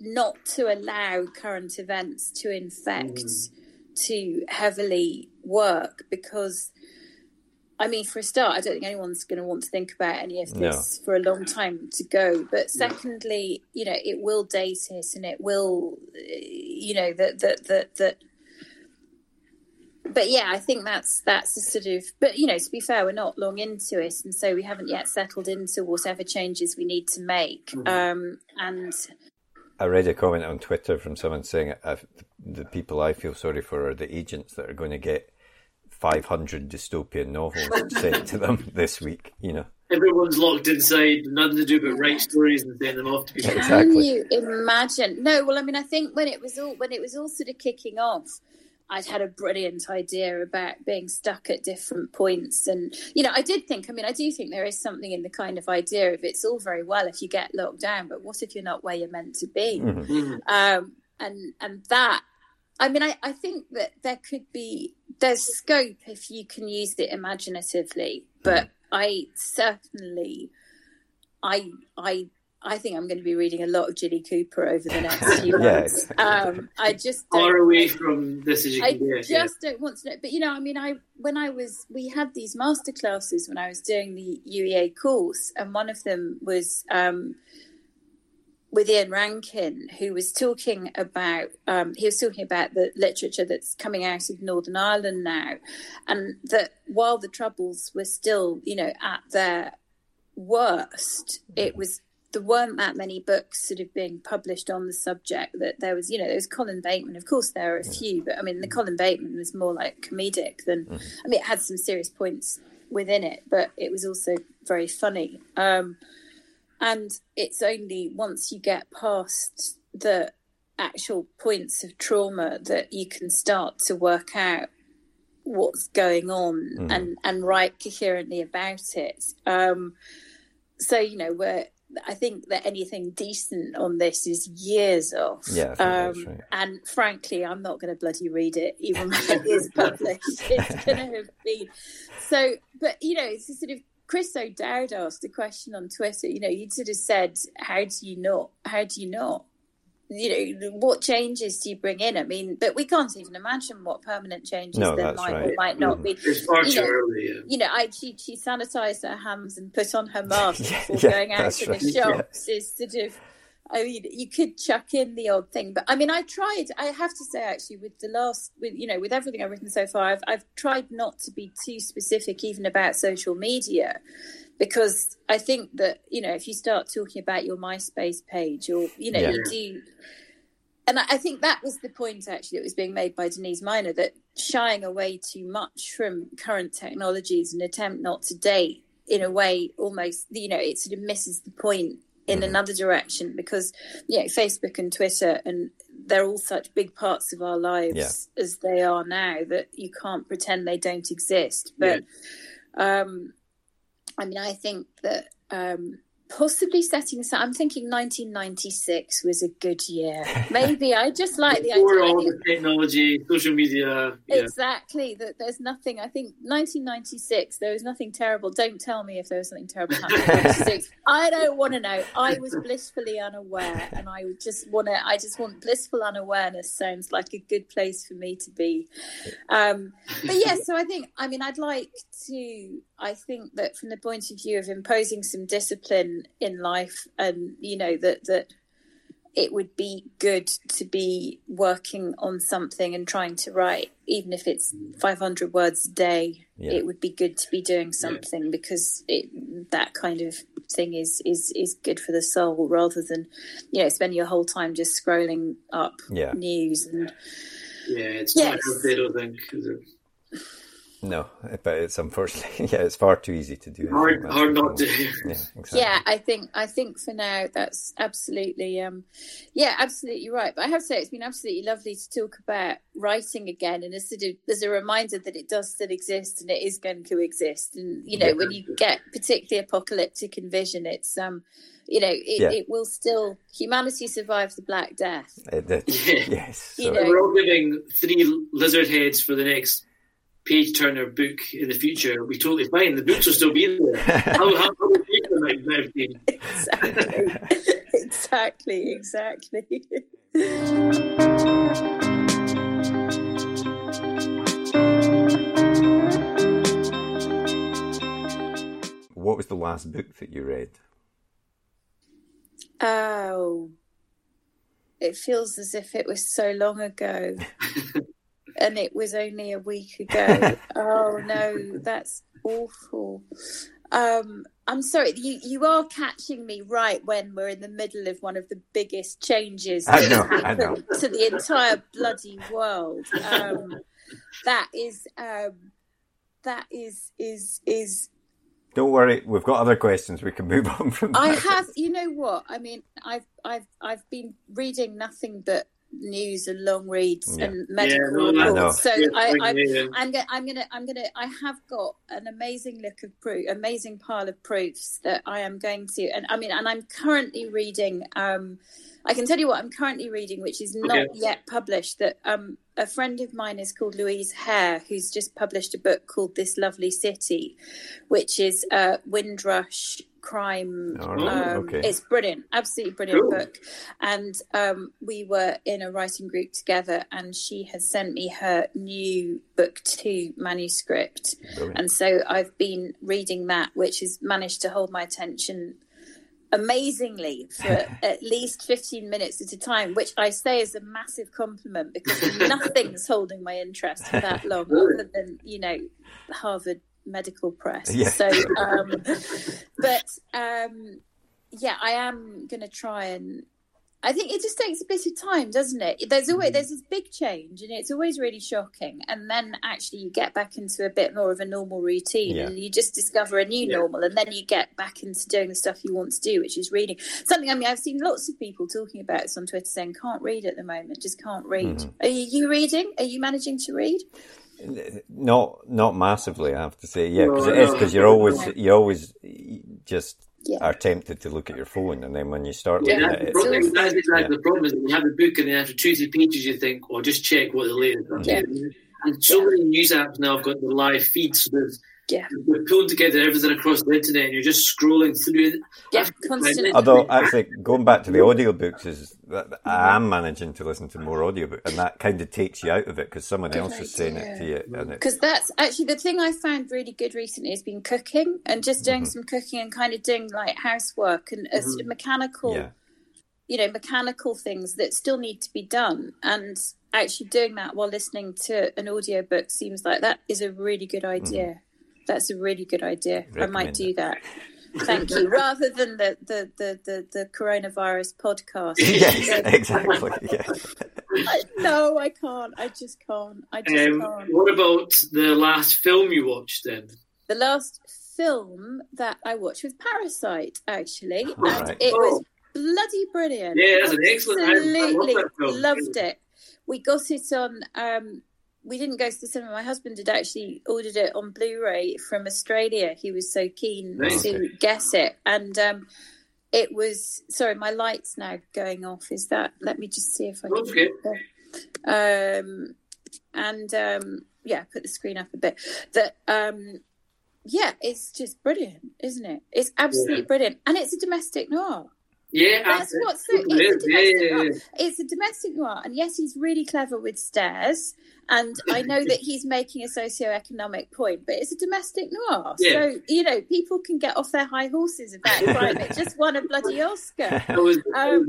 not to allow current events to infect mm. too heavily work because I mean, for a start, I don't think anyone's going to want to think about any of this no. for a long time to go. But secondly, you know, it will date us, and it will, you know, that that that that. But yeah, I think that's that's a sort of. But you know, to be fair, we're not long into it, and so we haven't yet settled into whatever changes we need to make. Mm-hmm. Um, and I read a comment on Twitter from someone saying the people I feel sorry for are the agents that are going to get 500 dystopian novels sent to them this week, you know. Everyone's locked inside, nothing to do but write stories and send them off to people. Exactly. Can you imagine? No, well, I mean, I think when it was all when it was all sort of kicking off, I'd had a brilliant idea about being stuck at different points. And, you know, I did think, I mean, I do think there is something in the kind of idea of it's all very well if you get locked down, but what if you're not where you're meant to be? Mm-hmm. mm-hmm. Um, and, and that, I mean, I, I think that there could be there's scope if you can use it imaginatively, but mm. I certainly, I, I, I think I'm going to be reading a lot of Jilly Cooper over the next few months. yeah, um, I just far away from this as you I can I just don't want to know. But you know, I mean, I when I was we had these master classes when I was doing the UEA course, and one of them was. Um, with Ian Rankin, who was talking about um, he was talking about the literature that's coming out of Northern Ireland now, and that while the troubles were still, you know, at their worst, it was there weren't that many books sort of being published on the subject. That there was, you know, there was Colin Bateman. Of course, there are a few, but I mean, the Colin Bateman was more like comedic than. Mm-hmm. I mean, it had some serious points within it, but it was also very funny. Um, and it's only once you get past the actual points of trauma that you can start to work out what's going on mm. and and write coherently about it um, so you know we're I think that anything decent on this is years off. Yeah, um, right. and frankly, I'm not going to bloody read it, even when it is published. It's going to have been so. But you know, it's a sort of Chris O'Dowd asked a question on Twitter. You know, you sort of said, "How do you not? How do you not? You know, what changes do you bring in? I mean, but we can't even imagine what permanent changes no, there might right. or might not be. It's far you too know, early. Yeah. You know, I, she she sanitized her hands and put on her mask before yeah, going out to right. the shops. Is sort of I mean, you could chuck in the odd thing, but I mean, I tried. I have to say, actually, with the last, with you know, with everything I've written so far, I've I've tried not to be too specific, even about social media, because I think that you know, if you start talking about your MySpace page, or you know, yeah. you do, and I think that was the point actually that was being made by Denise Mina that shying away too much from current technologies and attempt not to date in a way almost you know it sort of misses the point in mm-hmm. another direction because know Facebook and Twitter and they're all such big parts of our lives yeah. as they are now that you can't pretend they don't exist. But yeah. um, I mean, I think that um, possibly setting aside. I'm thinking 1996 was a good year. Maybe I just like the idea. all the technology, social media. Yeah. Exactly. That there's nothing. I think 1996 there was nothing terrible. Don't tell me if there was something terrible happening. I don't want to know. I was blissfully unaware, and I just want to. I just want blissful unawareness. Sounds like a good place for me to be. Um, but yes, yeah, so I think. I mean, I'd like to. I think that from the point of view of imposing some discipline in life and you know that that it would be good to be working on something and trying to write even if it's 500 words a day yeah. it would be good to be doing something yeah. because it that kind of thing is is is good for the soul rather than you know spending your whole time just scrolling up Yeah. news and Yeah, it's Yes. not healthy, I don't think. is it? No, but it's unfortunately, yeah, it's far too easy to do. I Hard, think that's hard not to. Yeah, exactly. yeah i think i think for now that's absolutely um yeah absolutely right but i have to say it's been absolutely lovely to talk about writing again and as sort of there's a reminder that it does still exist and it is going to exist and you know Yeah. when you get particularly apocalyptic in vision it's um you know it, Yeah. it will still humanity survived the black death It did. Yeah. Yes. You know. We're all giving three lizard heads for the next page turner book in the future. It'll be totally fine. The books will still be there. How, how, how exactly exactly exactly what was the last book that you read? Oh, it feels as if it was so long ago, and it was only a week ago. oh no, that's awful. Um, I'm sorry. You you are catching me right when we're in the middle of one of the biggest changes I know, I know. to the entire bloody world. Um, that is um, that is is is Don't worry, we've got other questions. We can move on from that. I have, you know what? I mean, I've I've I've been reading nothing but news and long reads Yeah. and medical no, I reports. So Yeah, I, I, yeah. I'm gonna, I'm gonna, I'm gonna. I have got an amazing look of proof, amazing pile of proofs that I am going to. And I mean, and I'm currently reading. Um, I can tell you what I'm currently reading, which is not Okay. yet published. That um, a friend of mine is called Louise Hare, who's just published a book called This Lovely City, which is a Windrush crime. All right, um, okay. It's brilliant, absolutely brilliant Cool. book. And um, we were in a writing group together, and she has sent me her new book two manuscript. Brilliant. And so I've been reading that, which has managed to hold my attention amazingly for at least 15 minutes at a time, which I say is a massive compliment because nothing's holding my interest for that long other than, you know, Harvard Medical Press. Yeah. So, um, but um, yeah, I am going to try and. I think it just takes a bit of time, doesn't it? There's always there's this big change, and it's always really shocking. And then actually, you get back into a bit more of a normal routine, Yeah. and you just discover a new Yeah. normal, and then you get back into doing the stuff you want to do, which is reading. Something I mean, I've seen lots of people talking about this on Twitter, saying can't read at the moment, just can't read. Mm-hmm. Are you, you reading? Are you managing to read? Not not massively, I have to say. Yeah, because No, it is no. because you're always Yeah. you always just Yeah. are tempted to look at your phone, and then when you start Yeah, looking at the it, problem. it's- That's exactly Yeah. the problem is that you have the book and then after two, three pages you think, well, just check what the latest mm. is. Yeah. And so many news apps now have got the live feeds. So there's, Yeah, they're pulling together everything across the internet and you're just scrolling through it. yeah, constantly. Although actually going back to the audiobooks is that I am managing to listen to more audiobook, and that kind of takes you out of it because someone Good else is saying it idea. to you, and because that's actually the thing I found really good recently has been cooking and just doing Mm-hmm. some cooking and kind of doing like housework and uh, sort of mechanical, yeah, you know, mechanical things that still need to be done. And actually doing that while listening to an audiobook seems like that is a really good idea. That's a really good idea. I might. Do it. that. Thank you. Rather than the the the the, the coronavirus podcast. yes, exactly, yeah. I, no, I can't. I just can't. I just Um, can't. what about the last film you watched then? the last film that I watched was Parasite, actually, and Right. it Oh. was bloody brilliant. Yeah, that's an excellent- I- I love Absolutely that film. loved it. We got it on. Um, we didn't go to the cinema. My husband had actually ordered it on Blu-ray from Australia. He was so keen Nice. to get it, and um, it was. Sorry, my light's now going off. Is that? Let me just see if I can. Okay. Um, and um, yeah, put the screen up a bit. That um, yeah, it's just brilliant, isn't it? It's absolutely Yeah. brilliant, and it's a domestic noir. Yeah, That's what's so. it It's a domestic yeah, noir. yeah. It's a domestic noir, and yes, he's really clever with stairs. And I know that he's making a socio-economic point, but it's a domestic noir. Yeah. So, you know, people can get off their high horses about crime. It just won a bloody Oscar. There was, Um, was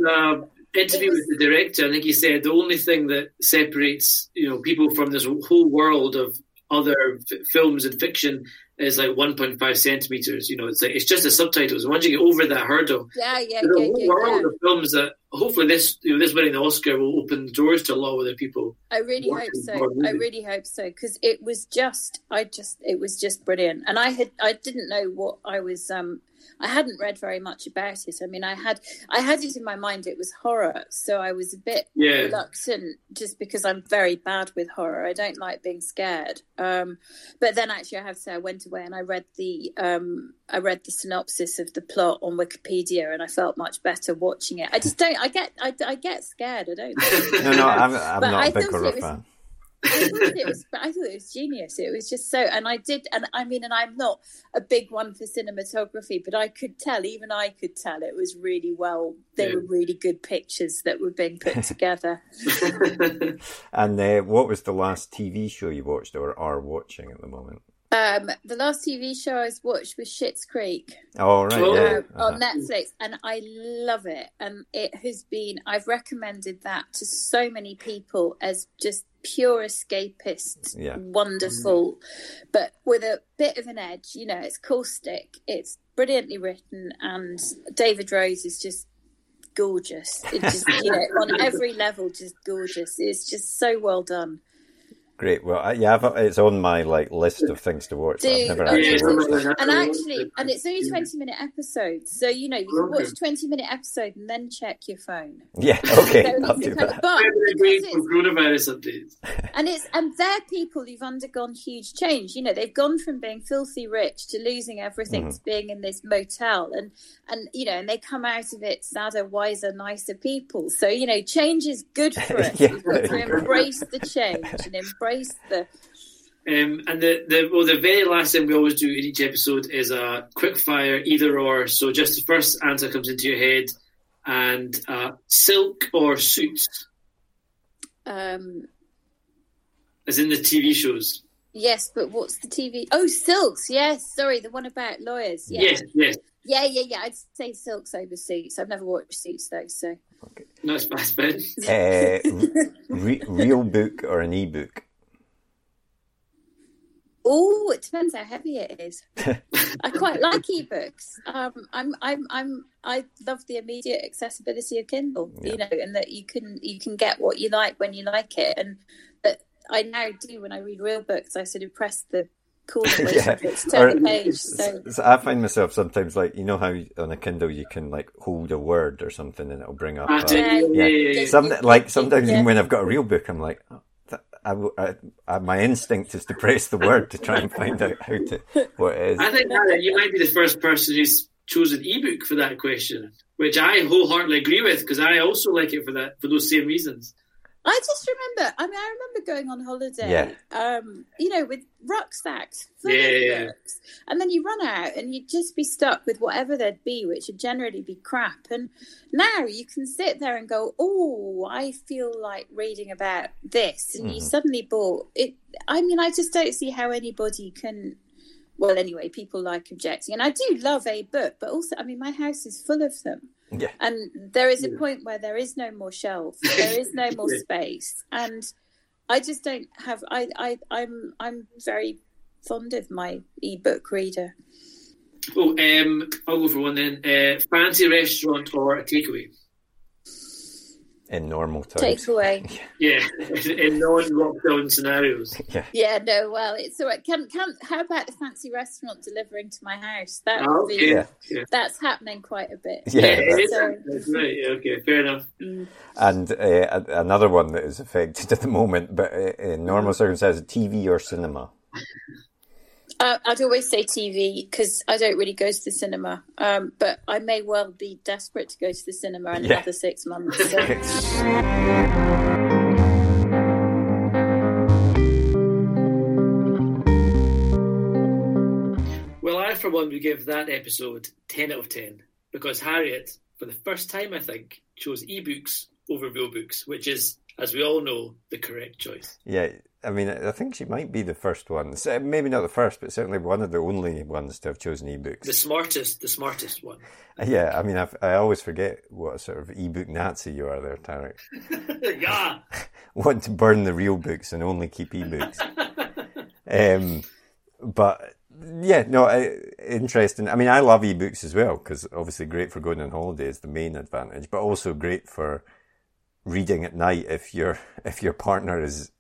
an interview was- with the director. I think he said the only thing that separates you know people from this whole world of other f- films and fiction is like 1.5 centimeters. You know, it's like it's just the subtitles. Once you get over that hurdle, Yeah, yeah, there's a yeah, whole yeah, world yeah. of films that hopefully this you know, this winning the Oscar will open doors to a lot of other people. I really hope so. I really hope so because it was just, I just, it was just brilliant. And I had, I didn't know what I was. um I hadn't read very much about it. I mean, I had, I had it in my mind it was horror, so I was a bit Yeah. reluctant just because I'm very bad with horror. I don't like being scared. Um, but then actually, I have to say, I went away and I read the, um, I read the synopsis of the plot on Wikipedia, and I felt much better watching it. I just don't. I get, I, I get scared. I don't. No, no, I'm, I'm But not I a big thought horror it was- fan. I thought it was, I thought it was genius. It was just so, and I did, and I mean, and I'm not a big one for cinematography, but I could tell, even I could tell, it was really well. They Yeah. were really good pictures that were being put together. And uh, what was the last TV show you watched or are watching at the moment? Um, the last TV show I was watched was Schitt's Creek Oh, right, Oh. yeah. uh-huh. on Netflix, and I love it. And it has been, I've recommended that to so many people as just pure escapist, Yeah. wonderful, but with a bit of an edge. You know, it's caustic, it's brilliantly written, and David Rose is just gorgeous. It just, you know, on every level, just gorgeous. It's just so well done. Great. Well, I, yeah, I've, it's on my like list of things to watch. but I've Do- never actually watched on it. my- And actually, and it's only 20 minute episodes. So, you know, you can watch 20 minute episode and then check your phone. Yeah. Okay. So I'll do that. But I'm because it's, coronavirus updates. and it's and they're people who've undergone huge change. You know, they've gone from being filthy rich to losing everything Mm-hmm. to being in this motel, and and you know, and they come out of it sadder, wiser, nicer people. So you know, change is good for us. Yeah, We've got to there you go. embrace the change and embrace the Um, and the, the well, the very last thing we always do in each episode is a quick fire either or. So just the first answer comes into your head, and uh, silk or suits, um as in the TV shows. Yes, but what's the TV? Oh, Silks. Yes, sorry, the one about lawyers. Yeah, Yes, yes. yeah, yeah, yeah. I'd say Silks over Suits. I've never watched Suits though, so No, it's past Ben. Uh, re- real book or an e-book? Oh, it depends how heavy it is. I quite like ebooks. Um, I'm, I'm, I'm, I love the immediate accessibility of Kindle. You know, and that you can you can get what you like when you like it, and that I now do when I read real books. I sort of press the corner where Yeah. Or- page. So So I find myself sometimes like you know how on a Kindle you can like hold a word or something and it'll bring up. Ah, a- yeah, yeah, yeah, yeah. Some like sometimes Yeah. even when I've got a real book, I'm like, oh, that, I, I- my instinct is to press the word to try and find out how to what it is. I think Hannah, you might be the first person who's chosen ebook for that question, which I wholeheartedly agree with because I also like it for that for those same reasons. I just remember. I mean, I remember going on holiday. Um, you know, with rucksacks full Yeah, of yeah. books, and then you run out, and you'd just be stuck with whatever there'd be, which would generally be crap. And now you can sit there and go, "Oh, I feel like reading about this," and you suddenly bought it. I mean, I just don't see how anybody can. Well, anyway, people like objecting, and I do love a book, but also, I mean, my house is full of them. Yeah. And there is a point where there is no more shelf, there is no more Yeah. space, and I just don't have. I, I, I'm, I'm very fond of my ebook reader. Oh, um, I'll go for one then. Uh, fancy restaurant or a takeaway? In normal times. Takes away. Yeah, in non-lockdown scenarios. Yeah. Yeah, no, well, it's all right. Can, can, how about the fancy restaurant delivering to my house? That Oh, would be. Yeah. Yeah. that's happening quite a bit. Yeah, it is. So- That's right. Yeah, okay, fair enough. And uh, another one that is affected at the moment, but uh, in normal circumstances, TV or cinema. Uh, I'd always say TV because I don't really go to the cinema, um, but I may well be desperate to go to the cinema in Yeah. another six months. So. Well, I, for one, would give that episode 10 out of 10 because Harriet, for the first time, I think, chose ebooks over real books, which is, as we all know, the correct choice. Yeah, I mean, I think she might be the first one. Maybe not the first, but certainly one of the only ones to have chosen ebooks. The smartest, the smartest one. Yeah, I mean, I've, I always forget what a sort of ebook Nazi you are there, Tarek. yeah. Want to burn the real books and only keep ebooks. um, but yeah, no, I, interesting. I mean, I love ebooks as well because obviously great for going on holiday is the main advantage, but also great for reading at night if your if your partner has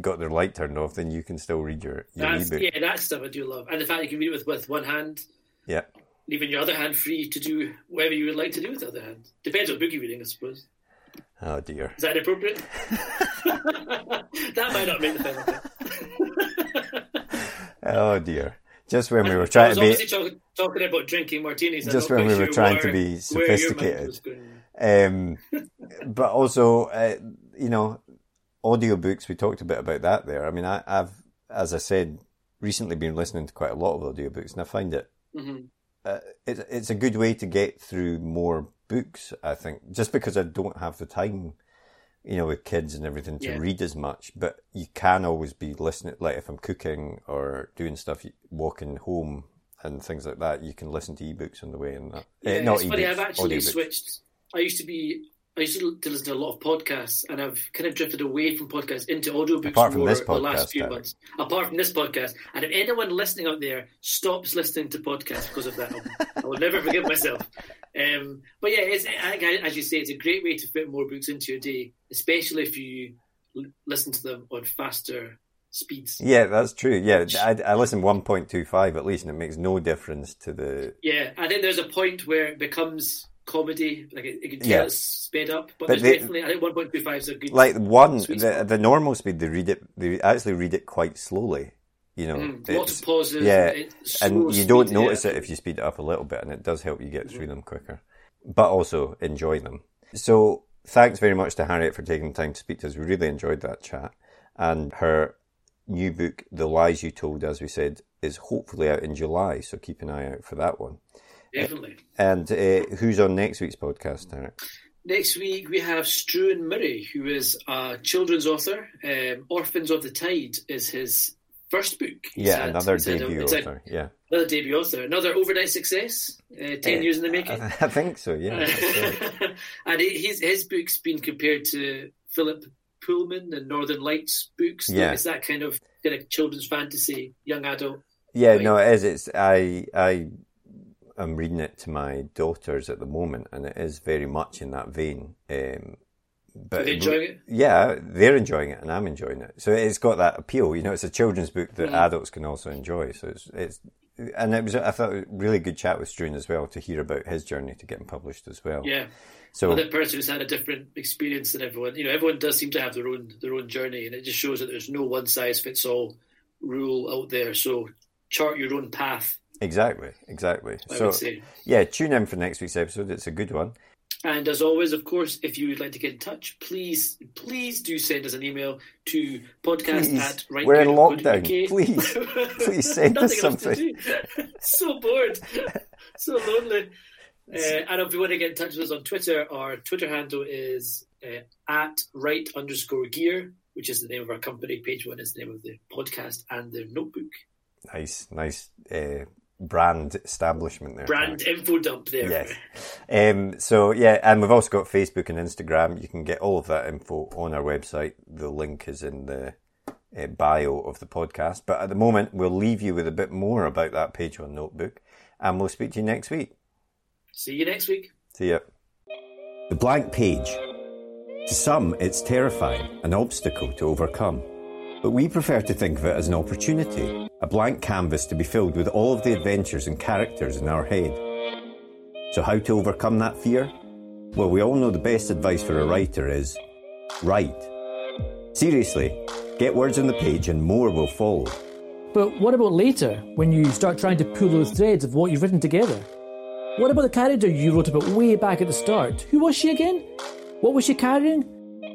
got their light turned off, then you can still read your, your That's, ebook. yeah, that stuff I do love, and the fact you can read it with, with one hand, Yeah. leaving your other hand free to do whatever you would like to do with the other hand. Depends what book you're reading, I suppose. Oh dear. Is that appropriate? that might not make the final. Oh dear. Just when we were trying to be, talk, talking about drinking martinis. Just when we were sure trying to where- be your mind sophisticated. Um, but also, uh, you know, audiobooks, we talked a bit about that there. I mean, I, I've, as I said, recently been listening to quite a lot of audiobooks and I find it, Mhm. uh, it's, it's a good way to get through more books, I think, just because I don't have the time, you know, with kids and everything to Yeah. read as much, but you can always be listening, like if I'm cooking or doing stuff, walking home and things like that, you can listen to ebooks on the way and that. Uh, not it's funny. I've actually audiobooks. switched. I used to be. I used to listen to a lot of podcasts, and I've kind of drifted away from podcasts into audiobooks Apart from this the last podcast, few Derek. months. Apart from this podcast, and if anyone listening out there stops listening to podcasts because of that, I'll- never forgive myself. Um, but yeah, it's, I, I- as you say, it's a great way to fit more books into your day, especially if you l- listen to them on faster speeds. Yeah, that's true. Yeah, I, I listen 1.25 at least, and it makes no difference to the. Yeah, I think there's a point where it becomes comedy, like it, it can tell Yeah. it's sped up, but, But there's they- definitely I think 1.25 is a good Like one, the, the normal speed, they read it, they actually read it quite slowly. You know, Mm, lots of pauses. yeah, and you don't notice it if you speed it up a little bit, and it does help you get through them quicker, but also enjoy them. So, thanks very much to Harriet for taking the time to speak to us. We really enjoyed that chat, and her new book, "The Lies You Told," as we said, is hopefully out in July. So keep an eye out for that one. Definitely. And uh, who's on next week's podcast, Harriet? Next week we have Struan Murray, who is a children's author. Um, Orphans of the Tide is his first book. He's Yeah, had- another a- debut a- author. Yeah, another debut author. Another overnight success. Uh, Ten Eh, years in the making. I, I think so. Yeah, and his his book's been compared to Philip Pullman and Northern Lights books. Yeah. It's that kind of kind of children's fantasy, young adult. yeah. No, it is. It's I I am reading it to my daughters at the moment, and it is very much in that vein. Um, but Are they enjoying it? Yeah, they're enjoying it, and I'm enjoying it. So it's got that appeal. You know, it's a children's book that Mm. adults can also enjoy. So it's it's. And it was, I thought, a really good chat with Struan as well to hear about his journey to getting published as well. Yeah. So Another person who's had a different experience than everyone. You know, everyone does seem to have their own their own journey, and it just shows that there's no one size fits all rule out there. So chart your own path. Exactly, exactly. I so yeah, tune in for next week's episode. It's a good one. And as always, of course, if you would like to get in touch, please, please do send us an email to podcast Please. at write. We're in lockdown. Please. Please send us Nothing else to something. so bored, so lonely. Uh, and if you want to get in touch with us on Twitter, our Twitter handle is uh, at write underscore gear, which is the name of our company. Page one is the name of the podcast and the notebook. Nice, nice uh, brand establishment there. Brand info dump there. Yes. Um, so yeah, and we've also got Facebook and Instagram. You can get all of that info on our website. The link is in the uh, bio of the podcast. But at the moment, we'll leave you with a bit more about that Page One Notebook, and we'll speak to you next week. See you next week. See ya. The blank page. To some, it's terrifying, an obstacle to overcome. But we prefer to think of it as an opportunity, a blank canvas to be filled with all of the adventures and characters in our head. So, how to overcome that fear? Well, we all know the best advice for a writer is write. Seriously, get words on the page and more will follow. But what about later, when you start trying to pull those threads of what you've written together? What about the character you wrote about way back at the start? Who was she again? What was she carrying?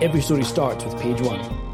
every story starts with page one.